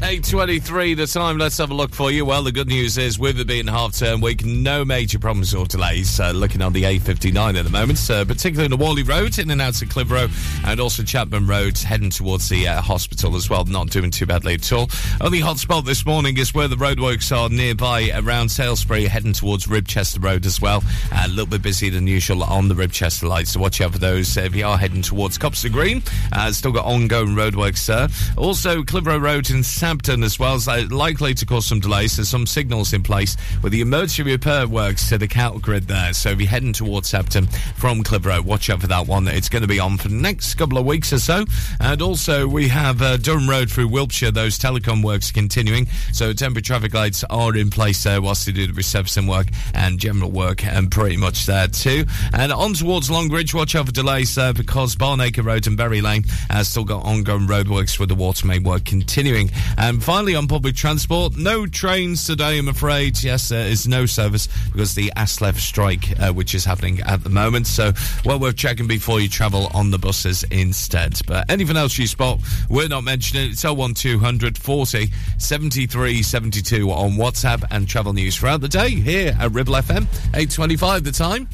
8.23 the time, let's have a look for you. Well, the good news is with it being half-term week, no major problems or delays. Uh, looking on the A59 at the moment, uh, particularly on the Whalley Road, in and out of Clitheroe, and also Chatburn Road, heading towards the uh, hospital as well, not doing too badly at all. Only hot spot this morning is where the roadworks are nearby around Salesbury, heading towards Ribchester Road as well. A little bit busier than usual on the Ribchester lights, so watch out for those. Uh, if you are heading towards Copster Green, uh, still got ongoing roadworks there. Also, Clitheroe Road in Sabden as well, uh, likely to cause some delays. There's some signals in place with the emergency repair works to the cattle grid there. So if you're heading towards Sabden from Clitheroe, watch out for that one. It's going to be on for the next couple of weeks or so. And also, we have uh, Durham Road through Wilpshire. Those telecom works continuing. So temporary traffic lights are in place there whilst they do the resurfacing work and general work and pretty much there too. And on towards Longridge, watch out for delays there because Barnacre Road and Berry Lane has still got ongoing roadworks with the water main work continuing. And finally, on public transport, no trains today, I'm afraid. Yes, there is no service because the ASLEF strike, uh, which is happening at the moment. So, well worth checking before you travel on the buses instead. But anything else you spot, we're not mentioning. It's 01200 40 73 72 on WhatsApp and travel news throughout the day here at Ribble FM. 825 the time.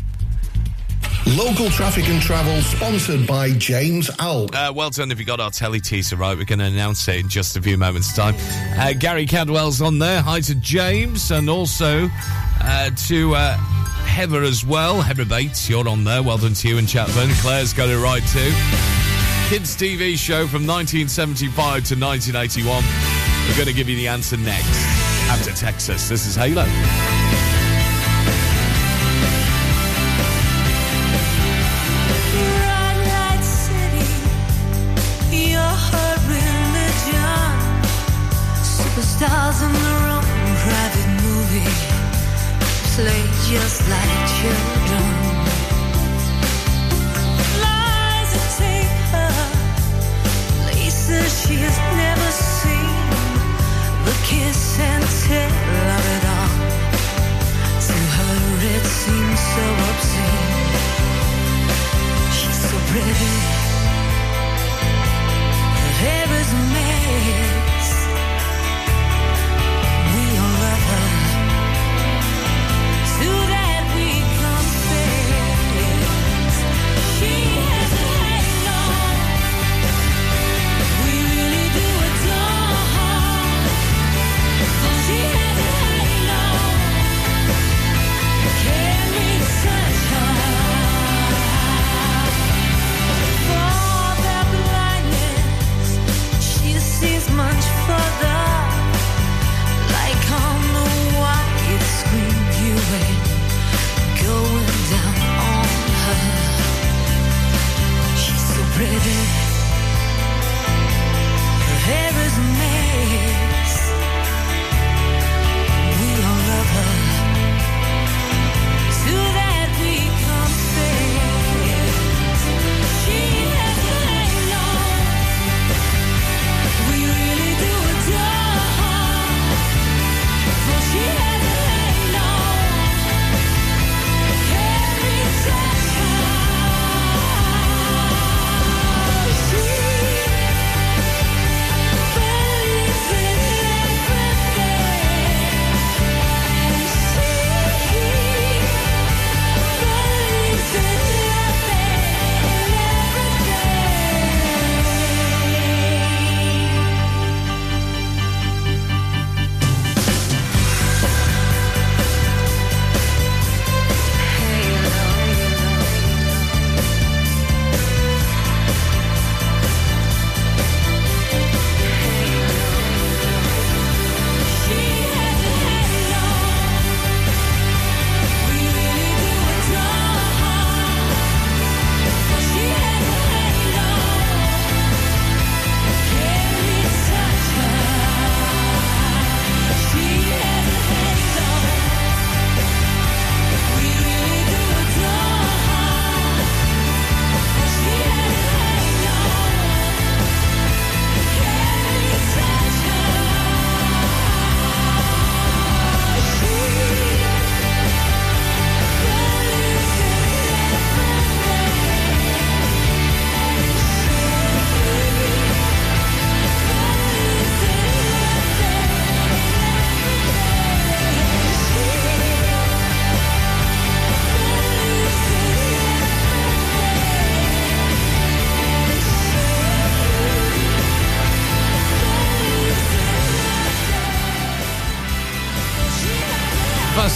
Local traffic and travel, sponsored by James Alpe. Uh, well done if you got our telly teaser right. We're going to announce it in just a few moments' time. Uh, Gary Cadwell's on there. Hi to James and also uh, to uh, Heather as well. Heather Bates, you're on there. Well done to you and Chatburn. Claire's got it right too. Kids TV show from 1975 to 1981. We're going to give you the answer next after Texas. This is Halo.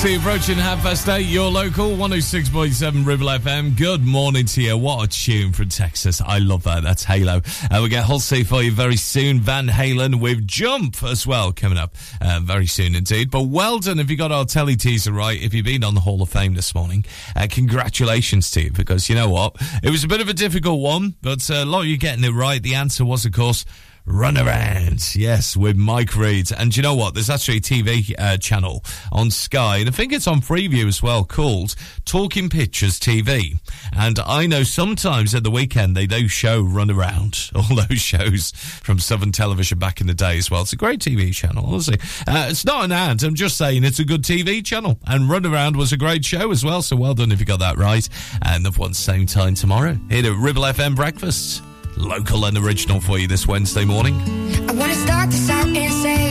Approaching half past eight, your local 106.7 Ribble FM. Good morning to you. What a tune from Texas. I love that. That's Halo. Uh, we get Halsey for you very soon. Van Halen with Jump as well coming up uh, very soon indeed. But well done if you got our telly teaser right. If you've been on the Hall of Fame this morning, uh, congratulations to you because you know what? It was a bit of a difficult one, but uh, a lot of you getting it right. The answer was, of course, Runaround, yes, with Mike Reid. And you know what? There's actually a TV uh, channel on Sky, and I think it's on Freeview as well, called Talking Pictures TV. And I know sometimes at the weekend they do show Runaround, all those shows from Southern Television back in the day as well. It's a great TV channel, honestly. Uh, it's not an ad, I'm just saying it's a good TV channel. And Runaround was a great show as well, so well done if you got that right. And the one same time tomorrow here at Ribble FM Breakfast. Local and original for you this Wednesday morning. I wanna start this out and say,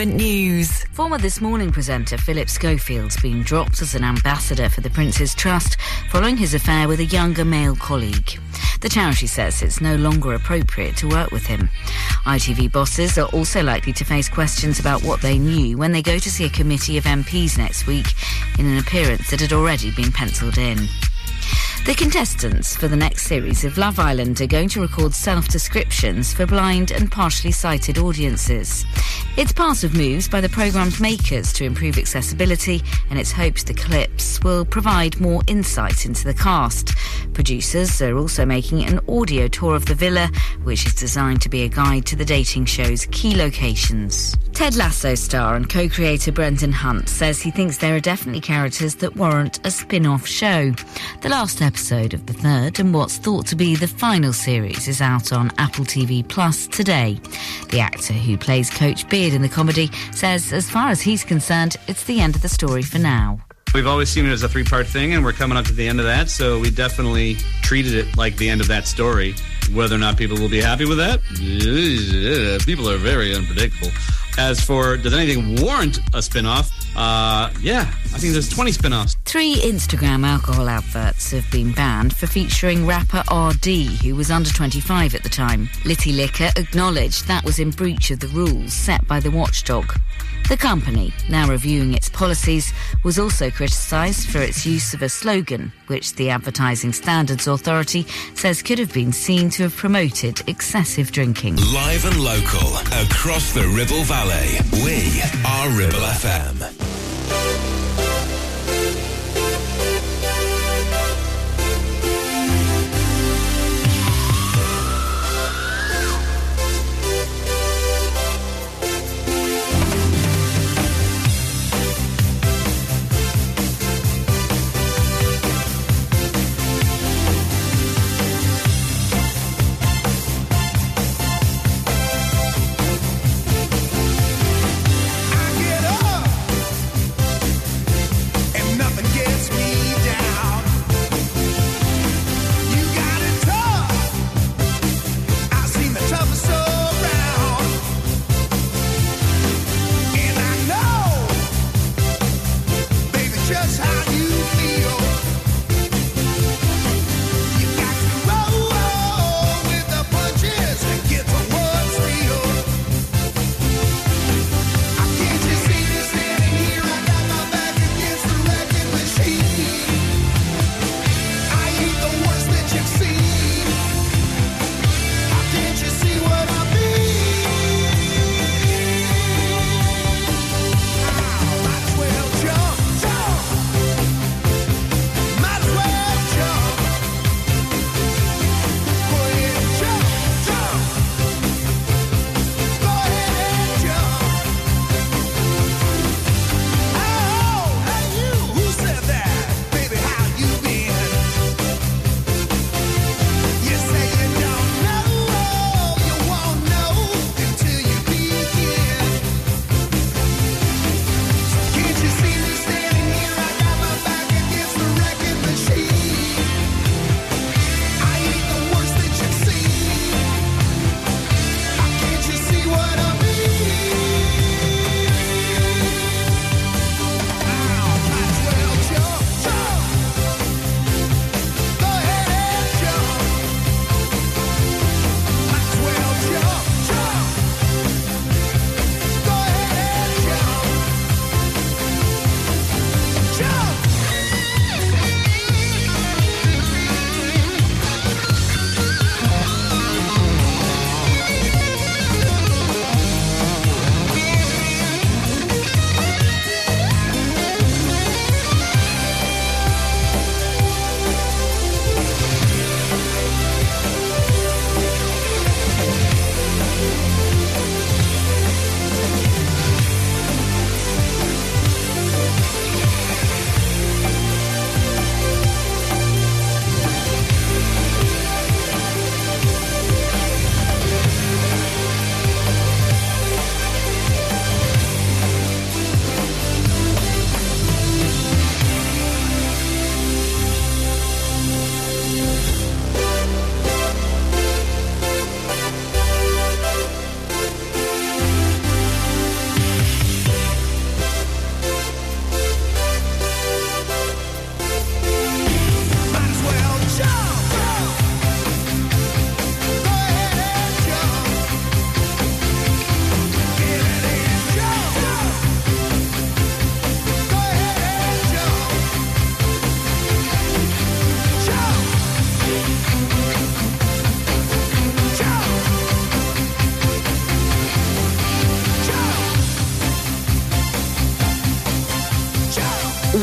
Entertainment News. Former This Morning presenter Philip Schofield's been dropped as an ambassador for the Prince's Trust following his affair with a younger male colleague. The charity says it's no longer appropriate to work with him. ITV bosses are also likely to face questions about what they knew when they go to see a committee of MPs next week in an appearance that had already been penciled in. The contestants for the next series of Love Island are going to record self descriptions for blind and partially sighted audiences. It's part of moves by the programme's makers to improve accessibility, and it's hoped the clips will provide more insight into the cast. Producers are also making an audio tour of the villa, which is designed to be a guide to the dating show's key locations. Ted Lasso star and co creator Brendan Hunt says he thinks there are definitely characters that warrant a spin off show. The last episode of the third and what's thought to be the final series is out on Apple TV Plus today. The actor who plays Coach Beard in the comedy says, as far as he's concerned, it's the end of the story for now. We've always seen it as a three part thing, and we're coming up to the end of that, so we definitely treated it like the end of that story. Whether or not people will be happy with that, eh, people are very unpredictable. As for does anything warrant a spin off? Uh, yeah, I think there's 20 spin offs. Three Instagram alcohol adverts have been banned for featuring rapper ArrDee, who was under 25 at the time. Litty Liquor acknowledged that was in breach of the rules set by the watchdog. The company, now reviewing its policies, was also criticised for its use of a slogan, which the Advertising Standards Authority says could have been seen to have promoted excessive drinking. Live and local across the Ribble Valley. We are Ribble FM.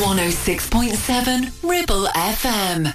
106.7 Ribble FM.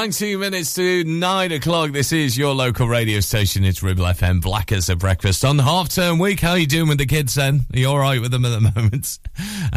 19 minutes to 9 o'clock. This is your local radio station. It's Ribble FM. Blackers breakfast on half term week. How are you doing with the kids then? Are you all right with them at the moment?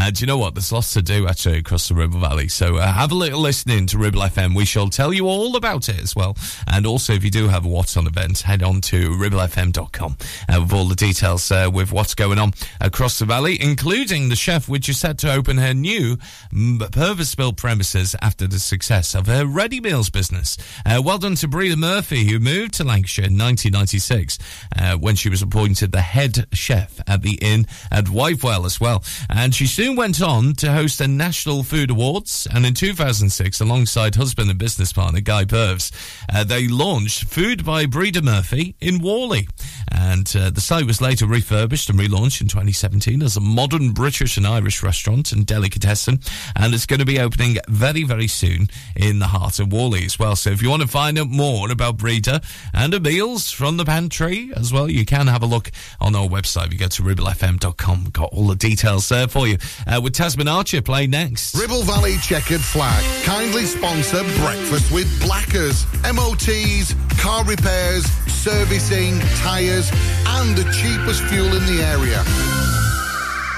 Uh, do you know what? There's lots to do actually across the Ribble Valley. So uh, have a little listening to Ribble FM. We shall tell you all about it as well. And also, if you do have a What's On event, head on to ribblefm.com uh, with all the details uh, with what's going on across the valley, including the chef, which is set to open her new mm, purpose-built premises after the success of her ready meals business. Uh, well done to Breda Murphy, who moved to Lancashire in 1996 uh, when she was appointed the head chef at the inn at Whitewell as well. And she soon went on to host the National Food Awards. And in 2006, alongside husband and business partner Guy Purves, uh, they launched Food by Breda Murphy in Whalley. And uh, the site was later refurbished and relaunched in 2017 as a modern British and Irish restaurant and delicatessen. And it's going to be opening very, very soon in the heart of Whalley as well. So if you want to find out more about Breda and the meals from the pantry as well, you can have a look on our website. You go to ribblefm.com, got all the details there for you. Uh, with Tasmin Archer play next. Ribble Valley Checkered Flag kindly sponsor Breakfast with Blackers. MOTs, car repairs, servicing, tyres, and the cheapest fuel in the area.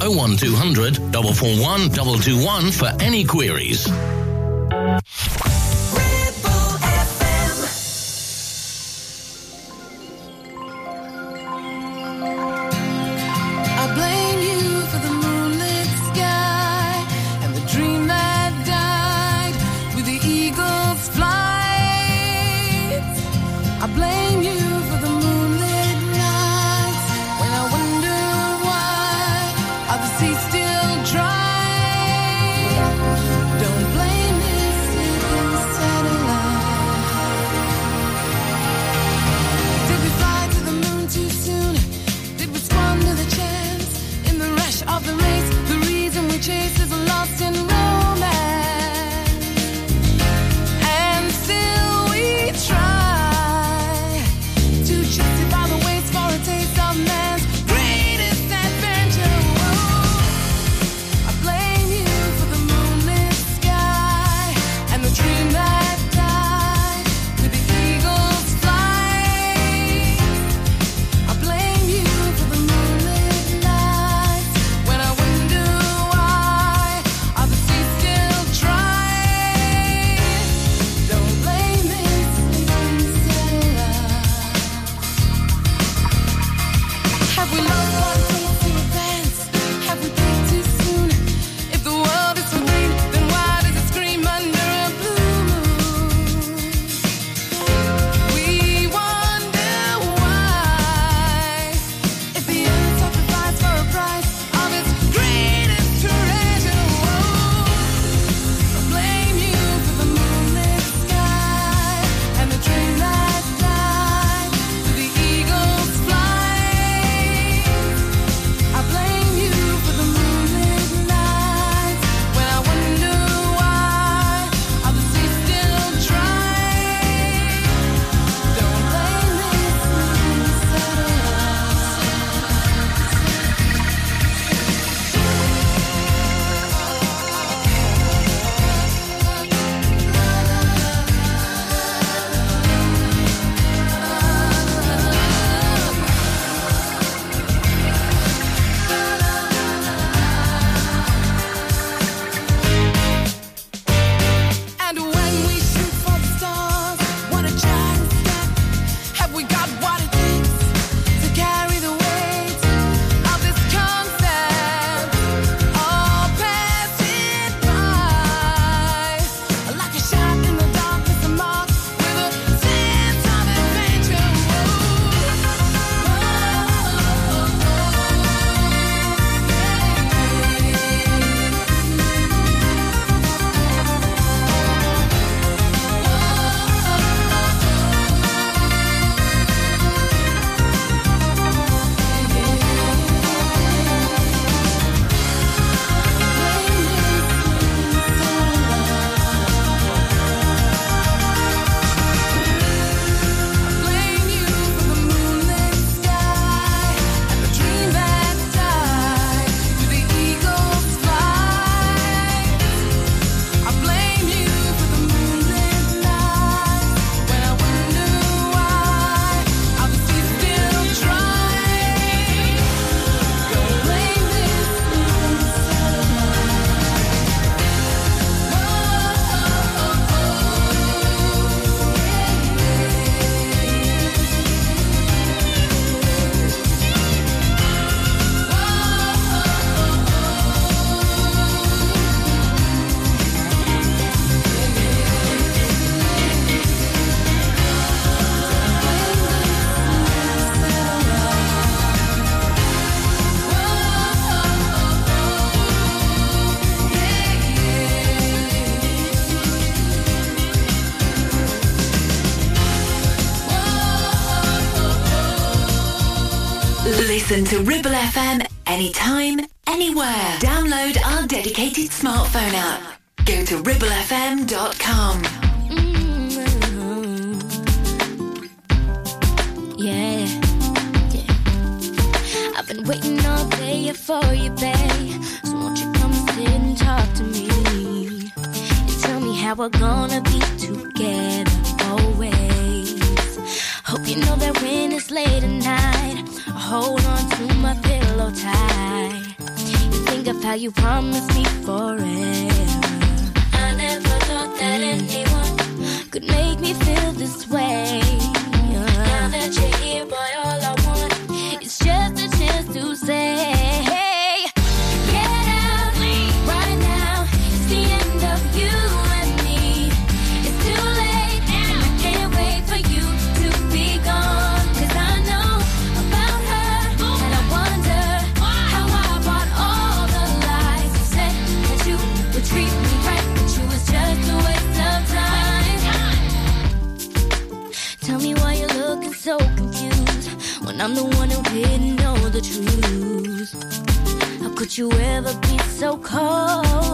01200 441 221 for any queries. Ribble FM anytime, anywhere. Download our dedicated smartphone app. Go to ribblefm.com. Mm-hmm. Yeah. yeah. I've been waiting all day for you, babe. So won't you come sit and talk to me? And tell me how we're gonna be together always. Hope you know that when it's late at night, hold on how you promised me forever. I never thought that anyone could make me feel this way. Now that you're here, boy, all I want is just a chance to say, How could you ever be so cold?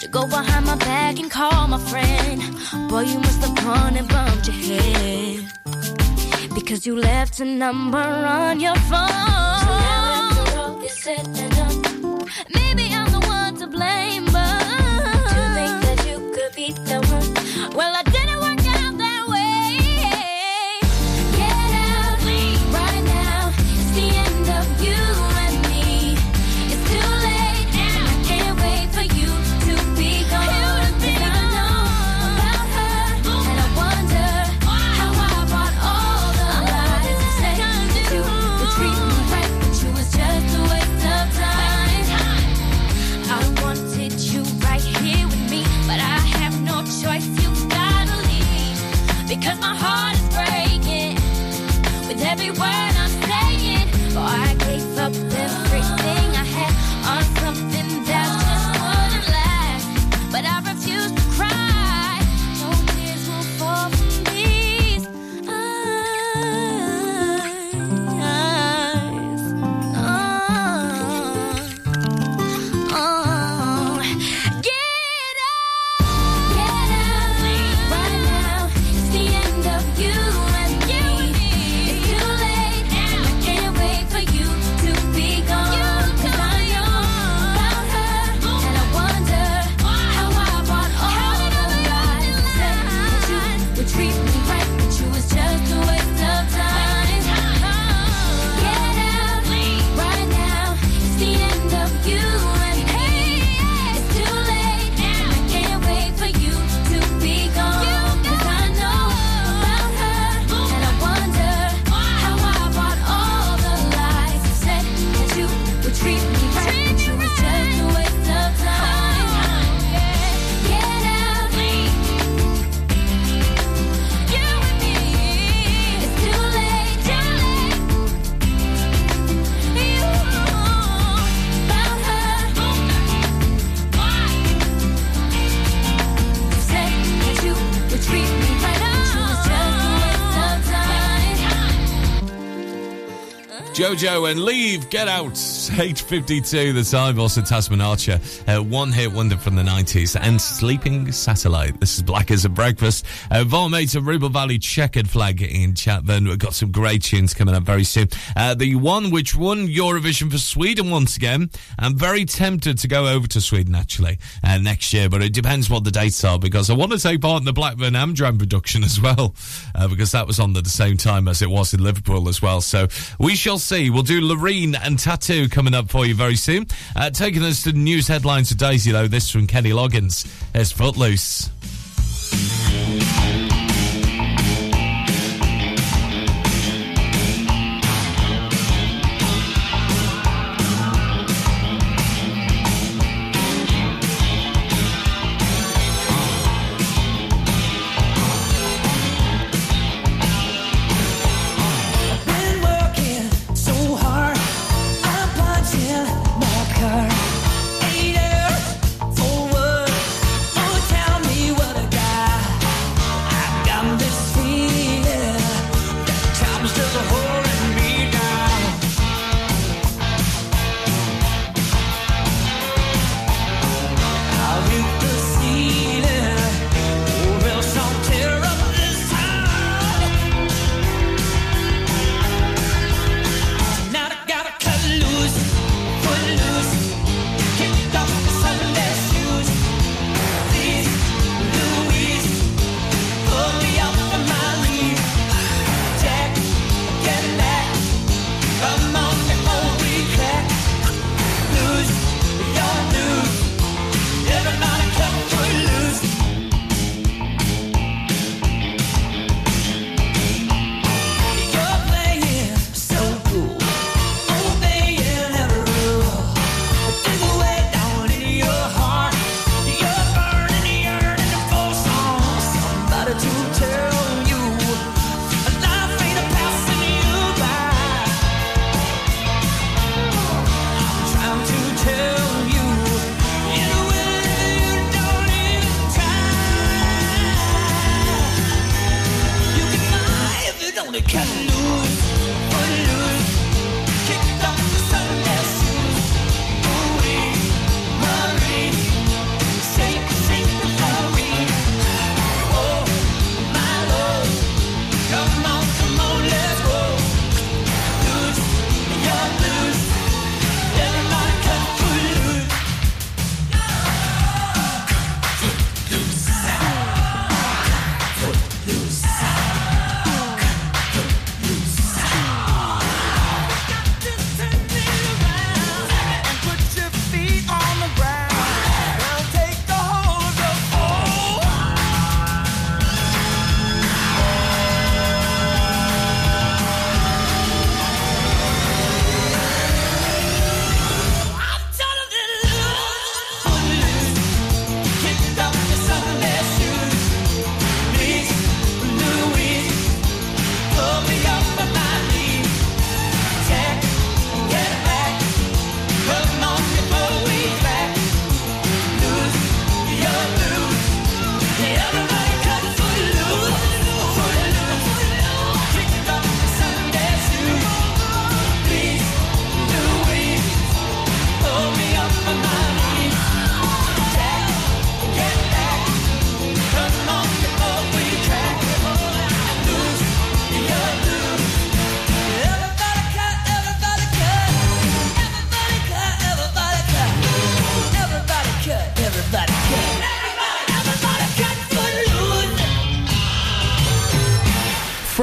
To go behind my back and call my friend. Boy, you must have gone and bumped your head. Because you left a number on your phone. So now Jojo and Leave, Get Out, 8.52 the time, also Tasmin Archer, uh, one hit wonder from the 90s, and Sleeping Satellite. This is Blackers Breakfast. Uh, Varmate and Ribble Valley Checkered Flag in Chatburn. We've got some great tunes coming up very soon. Uh, the one which won Eurovision for Sweden once again. I'm very tempted to go over to Sweden actually uh, next year, but it depends what the dates are because I want to take part in the Blackburn Amdram production as well, uh, because that was on at the same time as it was in Liverpool as well. So we shall see. We'll do Loreen and Tattoo coming up for you very soon. Uh, taking us to the news headlines of Daisy though, this from Kenny Loggins. It's Footloose.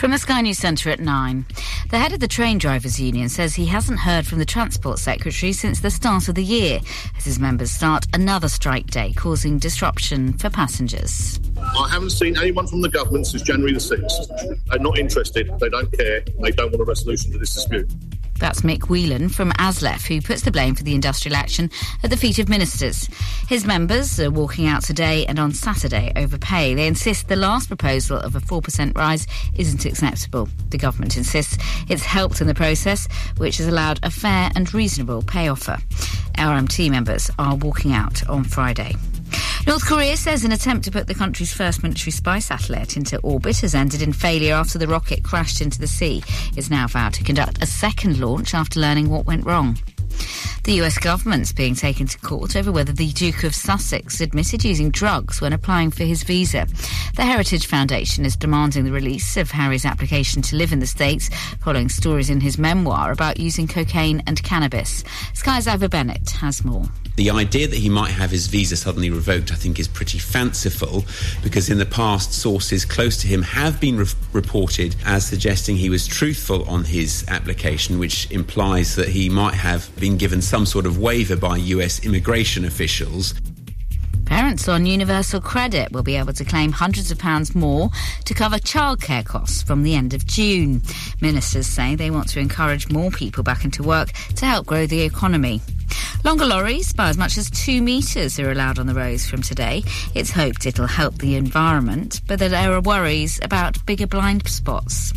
From the Sky News Centre at 9. The head of the Train Drivers Union says he hasn't heard from the Transport Secretary since the start of the year, as his members start another strike day, causing disruption for passengers. I haven't seen anyone from the government since January the 6th. They're not interested, they don't care, they don't want a resolution to this dispute. That's Mick Whelan from ASLEF, who puts the blame for the industrial action at the feet of ministers. His members are walking out today and on Saturday over pay. They insist the last proposal of a 4% rise isn't acceptable. The government insists it's helped in the process, which has allowed a fair and reasonable pay offer. RMT members are walking out on Friday. North Korea says an attempt to put the country's first military spy satellite into orbit has ended in failure after the rocket crashed into the sea. It's now vowed to conduct a second launch after learning what went wrong. The US government's being taken to court over whether the Duke of Sussex admitted using drugs when applying for his visa. The Heritage Foundation is demanding the release of Harry's application to live in the States following stories in his memoir about using cocaine and cannabis. Sky's Ivor Bennett has more. The idea that he might have his visa suddenly revoked, I think, is pretty fanciful because in the past, sources close to him have been re- reported as suggesting he was truthful on his application, which implies that he might have been given some sort of waiver by US immigration officials. Parents on Universal Credit will be able to claim hundreds of pounds more to cover childcare costs from the end of June. Ministers say they want to encourage more people back into work to help grow the economy. Longer lorries by as much as two metres are allowed on the roads from today. It's hoped it'll help the environment, but there are worries about bigger blind spots.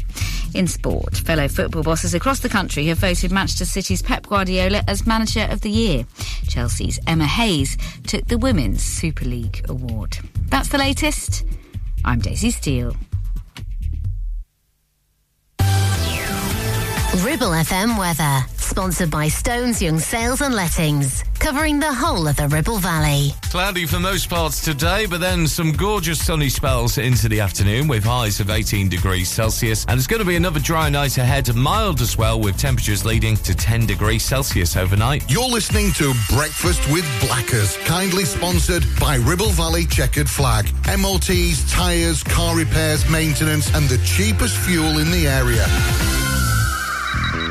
In sport, fellow football bosses across the country have voted Manchester City's Pep Guardiola as Manager of the Year. Chelsea's Emma Hayes took the Women's Super League award. That's the latest. I'm Daisy Steele. Ribble FM weather, sponsored by Stones Young Sales and Lettings, covering the whole of the Ribble Valley. Cloudy for most parts today, but then some gorgeous sunny spells into the afternoon with highs of 18 degrees Celsius. And it's going to be another dry night ahead, mild as well, with temperatures leading to 10 degrees Celsius overnight. You're listening to Breakfast with Blackers, kindly sponsored by Ribble Valley Checkered Flag. MOTs, tyres, car repairs, maintenance, and the cheapest fuel in the area.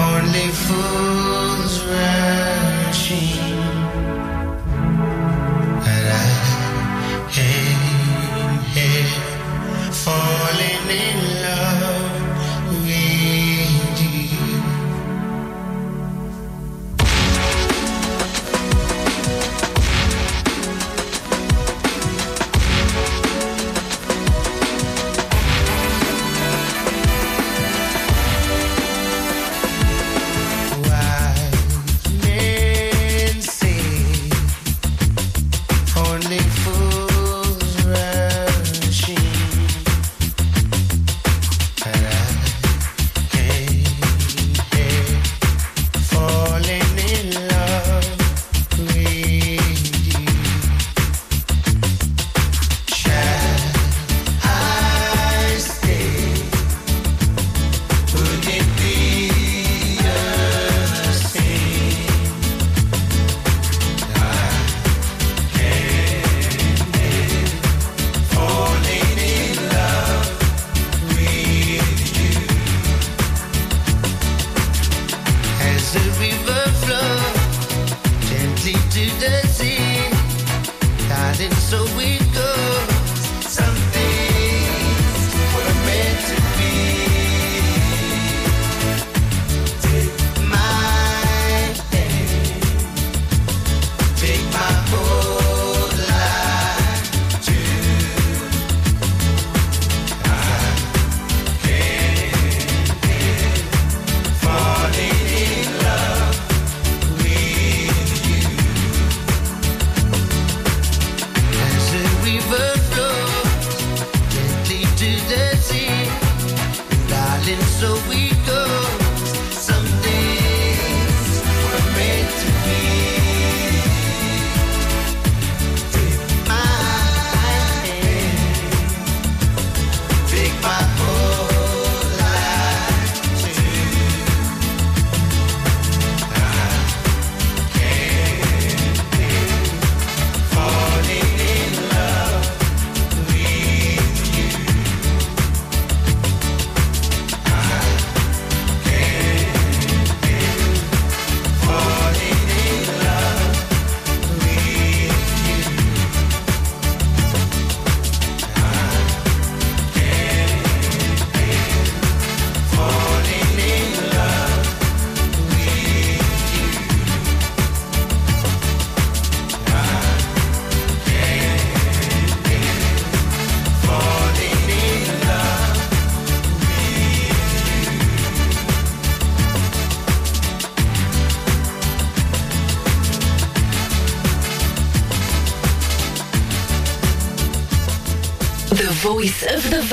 Only fools rushing. And I am here falling in love to the sea, so we.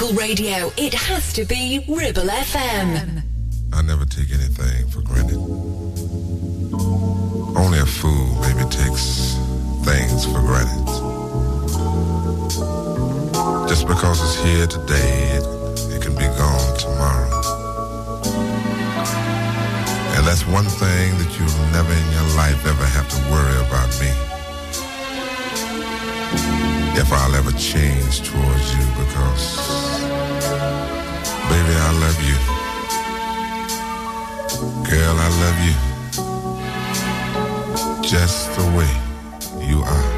local radio, it has to be Ribble FM. I never take anything for granted. Only a fool maybe takes things for granted. Just because it's here today, it, it can be gone tomorrow. And that's one thing that you'll never in your life ever have to worry about me if I'll ever change towards you because love you. Girl, I love you. Just the way you are.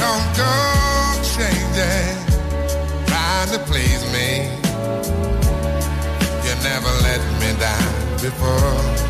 Don't go changing, to please me. You never let me down before.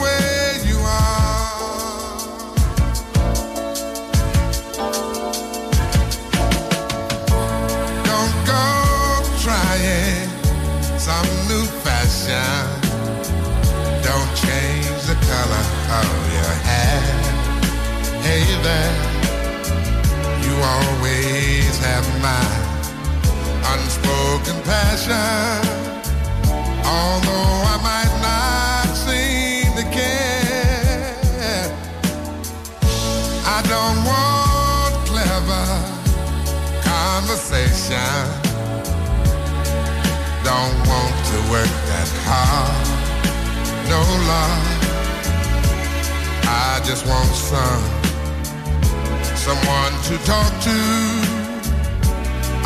of your hair. Hey there, you always have my unspoken passion. Although I might not seem to care, I don't want clever conversation. Don't want to work that hard. No love. I just want some someone to talk to.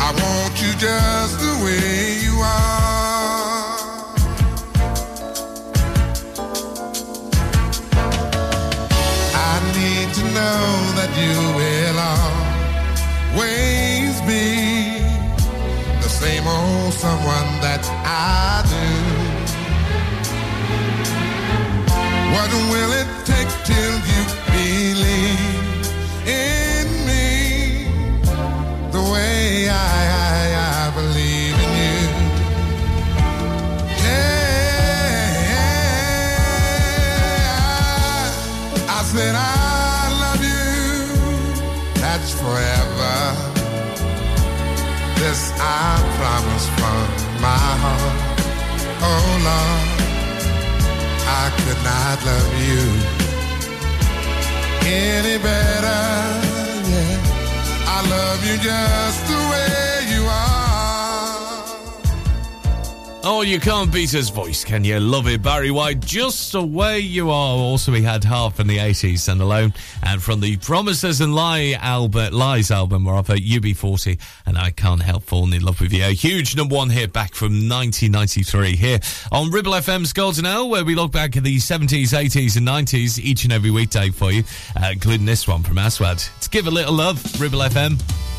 I want you just the way you are. I need to know that you will always be the same old someone that I do. What will it take you believe in me the way I, I, I believe in you? Yeah, I said I love you. That's forever. This I promise from my heart. Oh Lord. I could not love you any better. Yeah, I love you just the way Oh, you can't beat his voice, can you? Love it, Barry White, just the way you are. Also, we had Heart in the 80s and alone. And from the Promises and Lie album, Lies album, we're off at UB40, and I Can't Help Falling in Love with You. A huge number one hit back from 1993 here on Ribble FM's Golden Hour, where we look back at the 70s, 80s, and 90s each and every weekday for you, uh, including this one from Aswad. To give a little love, Ribble FM.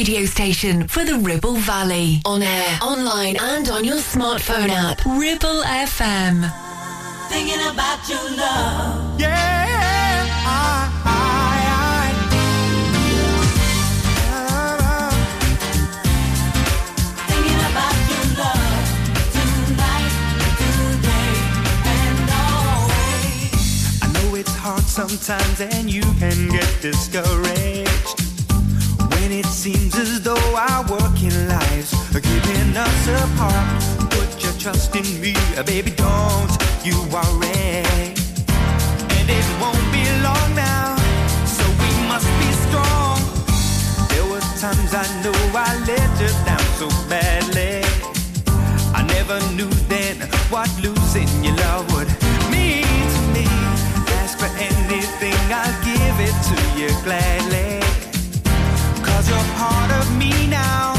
radio station for the Ribble Valley. On air, online, and on your smartphone app. Ribble FM. Thinking about your love. Yeah. Thinking about your love tonight, today, and always. I know it's hard Sometimes and you can get discouraged seems as though our working lives are keeping us apart. Put your trust in me, uh, baby, don't you worry. And it won't be long now, so we must be strong. There were times I know I let you down so badly. I never knew then what losing your love would mean to me. Ask for anything, I'll give it to you gladly of me now.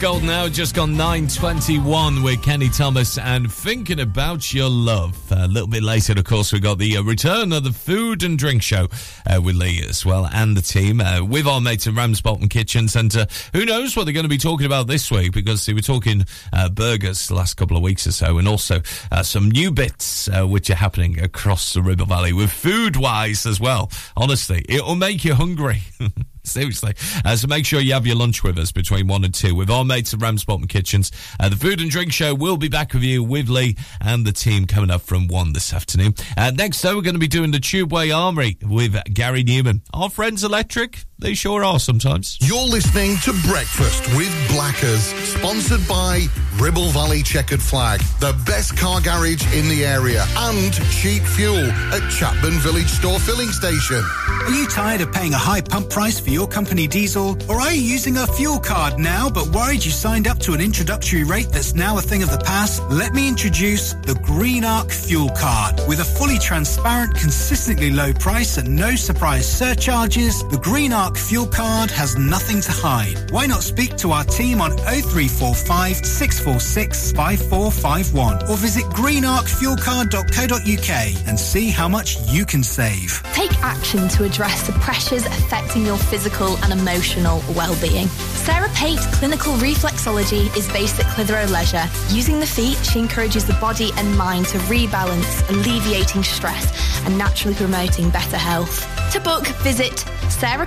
Golden Hour just gone 9.21 with Kenny Thomas and Thinking About Your Love. a little bit later, of course, we got the uh, return of the Food and Drink Show uh, with Lee as well and the team uh, with our mates at Ramsbottom Kitchens. And uh, who knows what they're going to be talking about this week because they were talking uh, burgers the last couple of weeks or so and also uh, some new bits which are happening across the Ribble Valley with food-wise as well. Honestly, it'll make you hungry. Seriously. Uh, so make sure you have your lunch with us between one and two with our mates at Ramsbottom Kitchens. Uh, the Food and Drink Show will be back with you with Lee and the team coming up from one this afternoon. Uh, next, though, we're going to be doing the Tubeway Army with Gary Numan. Our friends Electric, they sure are sometimes. You're listening to Breakfast with Blackers, sponsored by Ribble Valley Checkered Flag, the best car garage in the area, and cheap fuel at Chapman Village Store Filling Station. Are you tired of paying a high pump price for your company diesel? Or are you using a fuel card now but worried you signed up to an introductory rate that's now a thing of the past? Let me introduce the Green Arc Fuel Card. With a fully transparent, consistently low price and no surprise surcharges, the Green Arc Fuel Card has nothing to hide. Why not speak to our team on 0345 646 5451 or visit greenarcfuelcard.co.uk and see how much you can save. Take action to address the pressures affecting your physical and emotional well-being. Sarah Pate Clinical Reflexology is based at Clitheroe Leisure. Using the feet, she encourages the body and mind to rebalance, alleviating stress and naturally promoting better health. To book, visit Sarah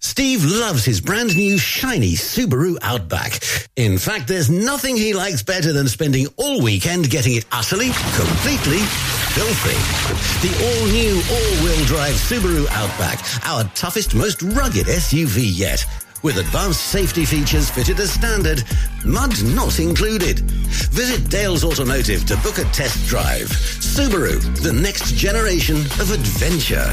Steve loves his brand new shiny Subaru Outback. In fact, there's nothing he likes better than spending all weekend getting it utterly, completely filthy. The all-new all-wheel drive Subaru Outback, our toughest, most rugged SUV yet. With advanced safety features fitted as standard, mud not included. Visit Dales Automotive to book a test drive. Subaru, the next generation of adventure.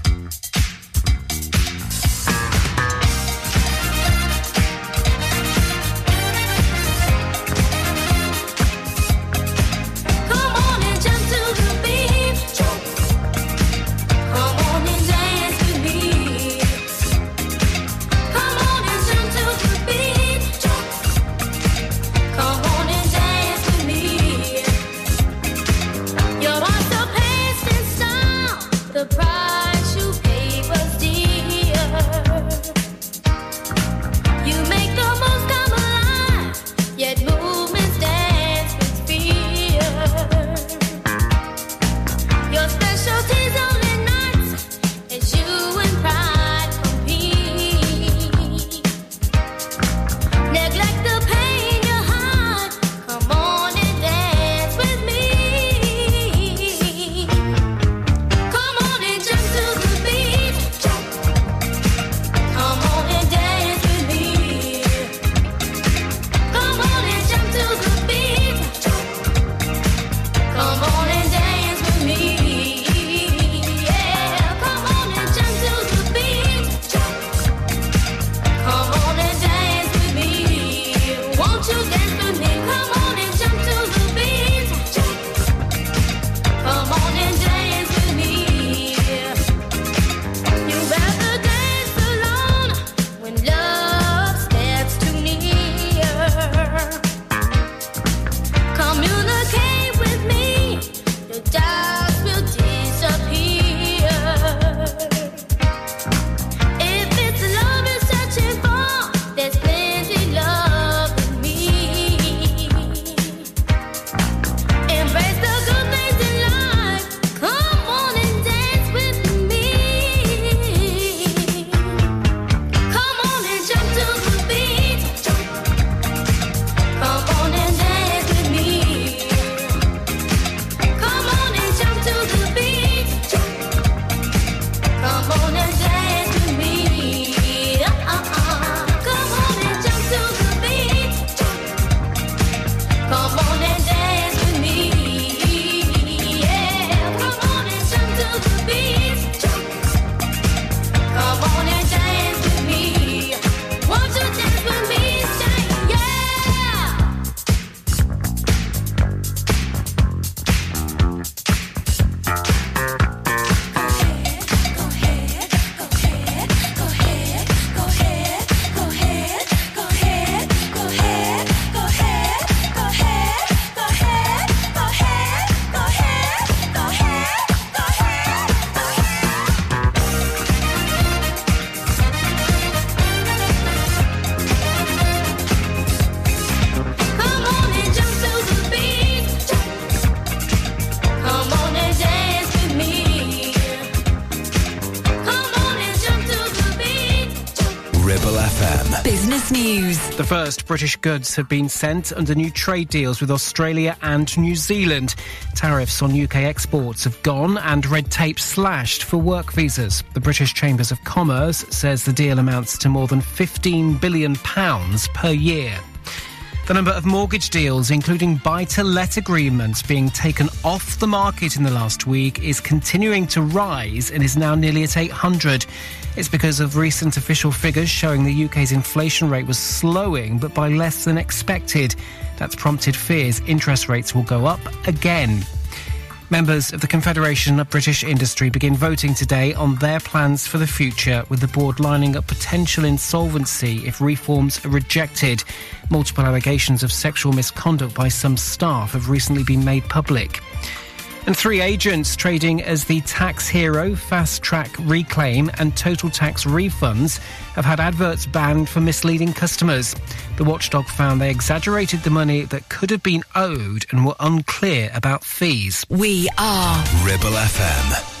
The first British goods have been sent under new trade deals with Australia and New Zealand. Tariffs on UK exports have gone and red tape slashed for work visas. The British Chambers of Commerce says the deal amounts to more than £15 billion per year. The number of mortgage deals, including buy to let agreements, being taken off the market in the last week is continuing to rise and is now nearly at 800. It's because of recent official figures showing the UK's inflation rate was slowing, but by less than expected. That's prompted fears interest rates will go up again. Members of the Confederation of British Industry begin voting today on their plans for the future, with the board lining up potential insolvency if reforms are rejected. Multiple allegations of sexual misconduct by some staff have recently been made public. And three agents trading as the tax hero, fast track reclaim, and total tax refunds have had adverts banned for misleading customers. The watchdog found they exaggerated the money that could have been owed and were unclear about fees. We are Ribble FM.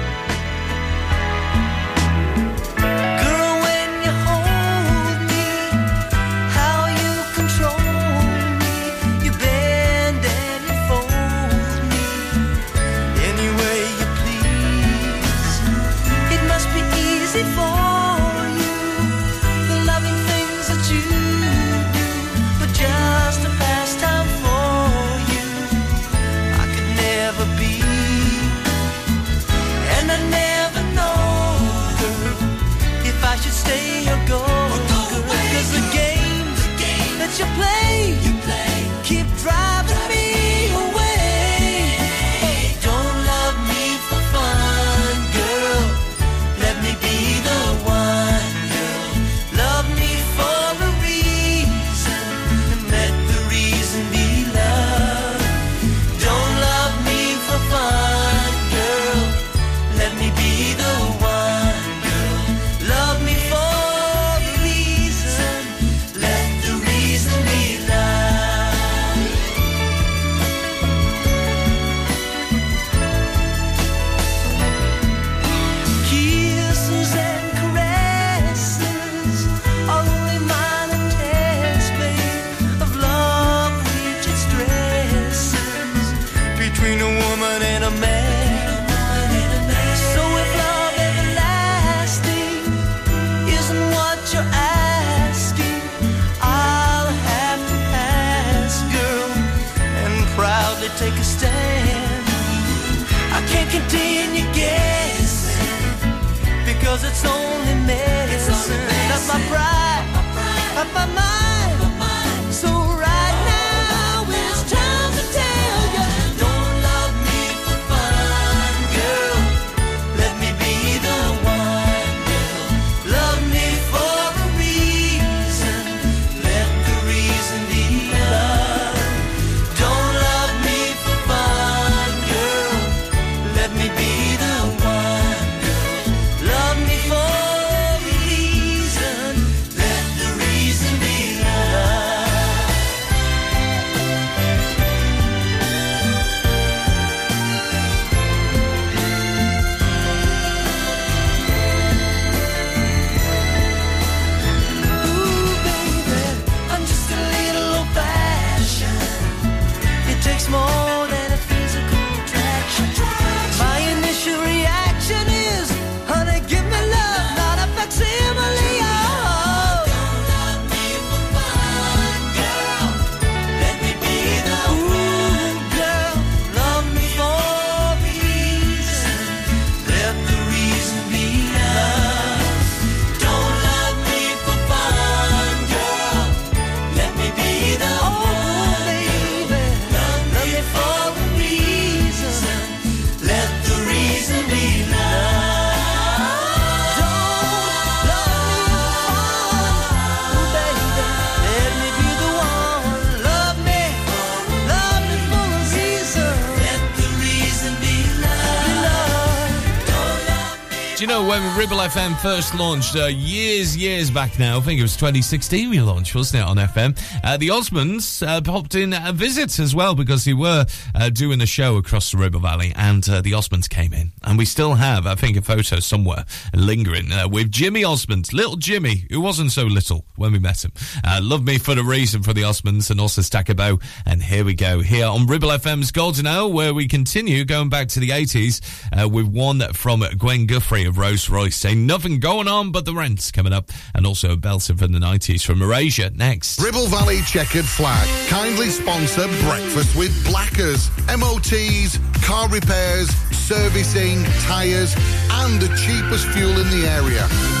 Ribble FM first launched uh, years, years back now? I think it was 2016 we launched, wasn't it, on FM? Uh, the Osmonds uh, popped in a visit as well because they were uh, doing a show across the Ribble Valley and uh, the Osmonds came in. And we still have, I think, a photo somewhere lingering uh, with Jimmy Osmond, little Jimmy, who wasn't so little when we met him. Uh, love me for the reason for the Osmonds and also Stackabo. And here we go, here on Ribble FM's Golden Hour, where we continue going back to the 80s uh, with one from Gwen Guthrie of Rolls Royce saying nothing going on but the rents coming up, and also a from the 90s from Erasure next. Ribble Valley Checkered Flag kindly sponsor Breakfast with Blackers. MOTs, car repairs, servicing, tyres, and the cheapest fuel in the area.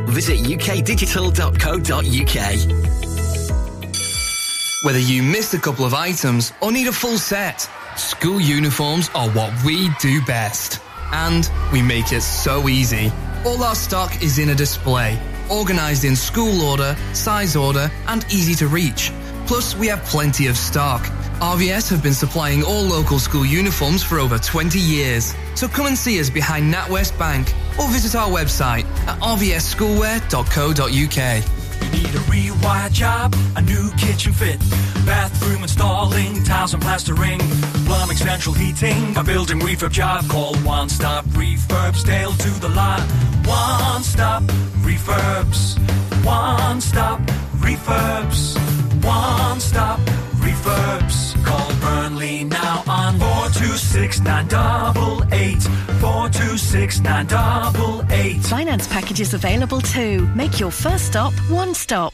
Visit ukdigital.co.uk. Whether you missed a couple of items or need a full set, school uniforms are what we do best. And we make it so easy. All our stock is in a display, organized in school order, size order, and easy to reach. Plus, we have plenty of stock. RVS have been supplying all local school uniforms for over 20 years. So come and see us behind NatWest Bank or visit our website at rvsschoolwear.co.uk. You need a rewire job, a new kitchen fit, bathroom installing, tiles and plastering, plumbing, central heating, a building refurb job. Call One Stop Refurbs, Dale to the line. One Stop Refurbs, One Stop Refurbs, One Stop Refurbs. Call Burnley now on 426 426 Finance packages available too. Make your first stop one stop.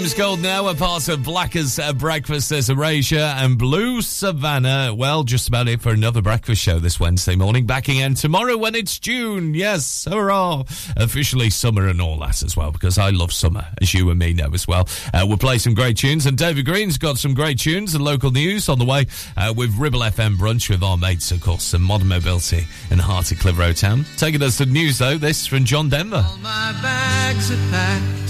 Ribble Gold Now, a part of Blackers uh, Breakfast. There's Erasure and Blue Savannah. Well, just about it for another breakfast show this Wednesday morning. Back again tomorrow when it's June. Yes, hurrah. Officially summer and all that as well, because I love summer, as you and me know as well. Uh, we'll play some great tunes, and David Green's got some great tunes and local news on the way uh, with Ribble FM Brunch with our mates, of course, and Modern Mobility in the heart of Clitheroe Town. Taking us to the news, though, this from John Denver. My bags are packed,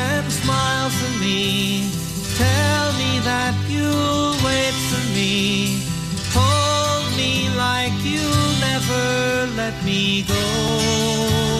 and smile for me. Tell me that you'll wait for me. Hold me like you'll never let me go.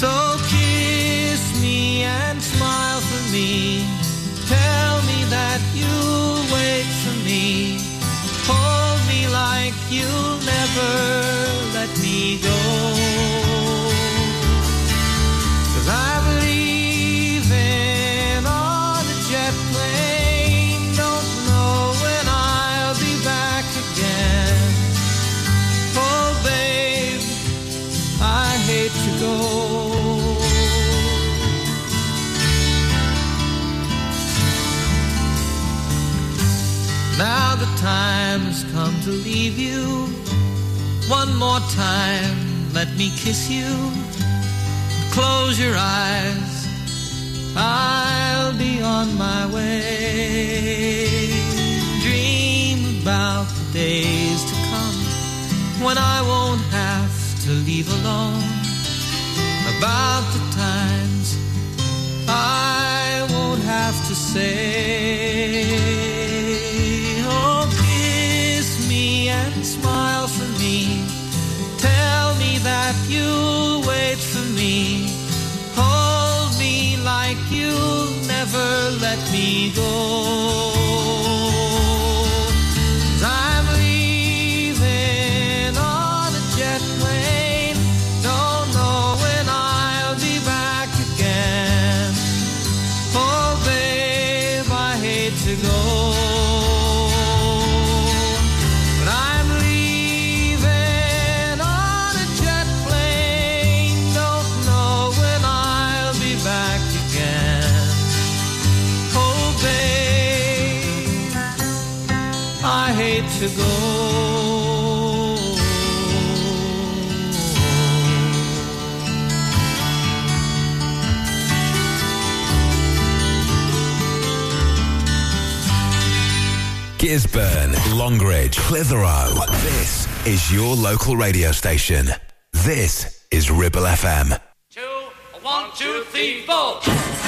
So kiss me and smile for me. Tell me that you'll wait for me. Hold me like you'll never let me go. Now the time has come to leave you. One more time, let me kiss you. Close your eyes, I'll be on my way. Dream about the days to come when I won't have to leave alone. About the times I won't have to say. That you'll wait for me. Hold me like you'll never let me go. 'Cause I'm to go. Gisburn, Longridge, Clitheroe. This is your local radio station. This is Ribble FM. One, two, three, four.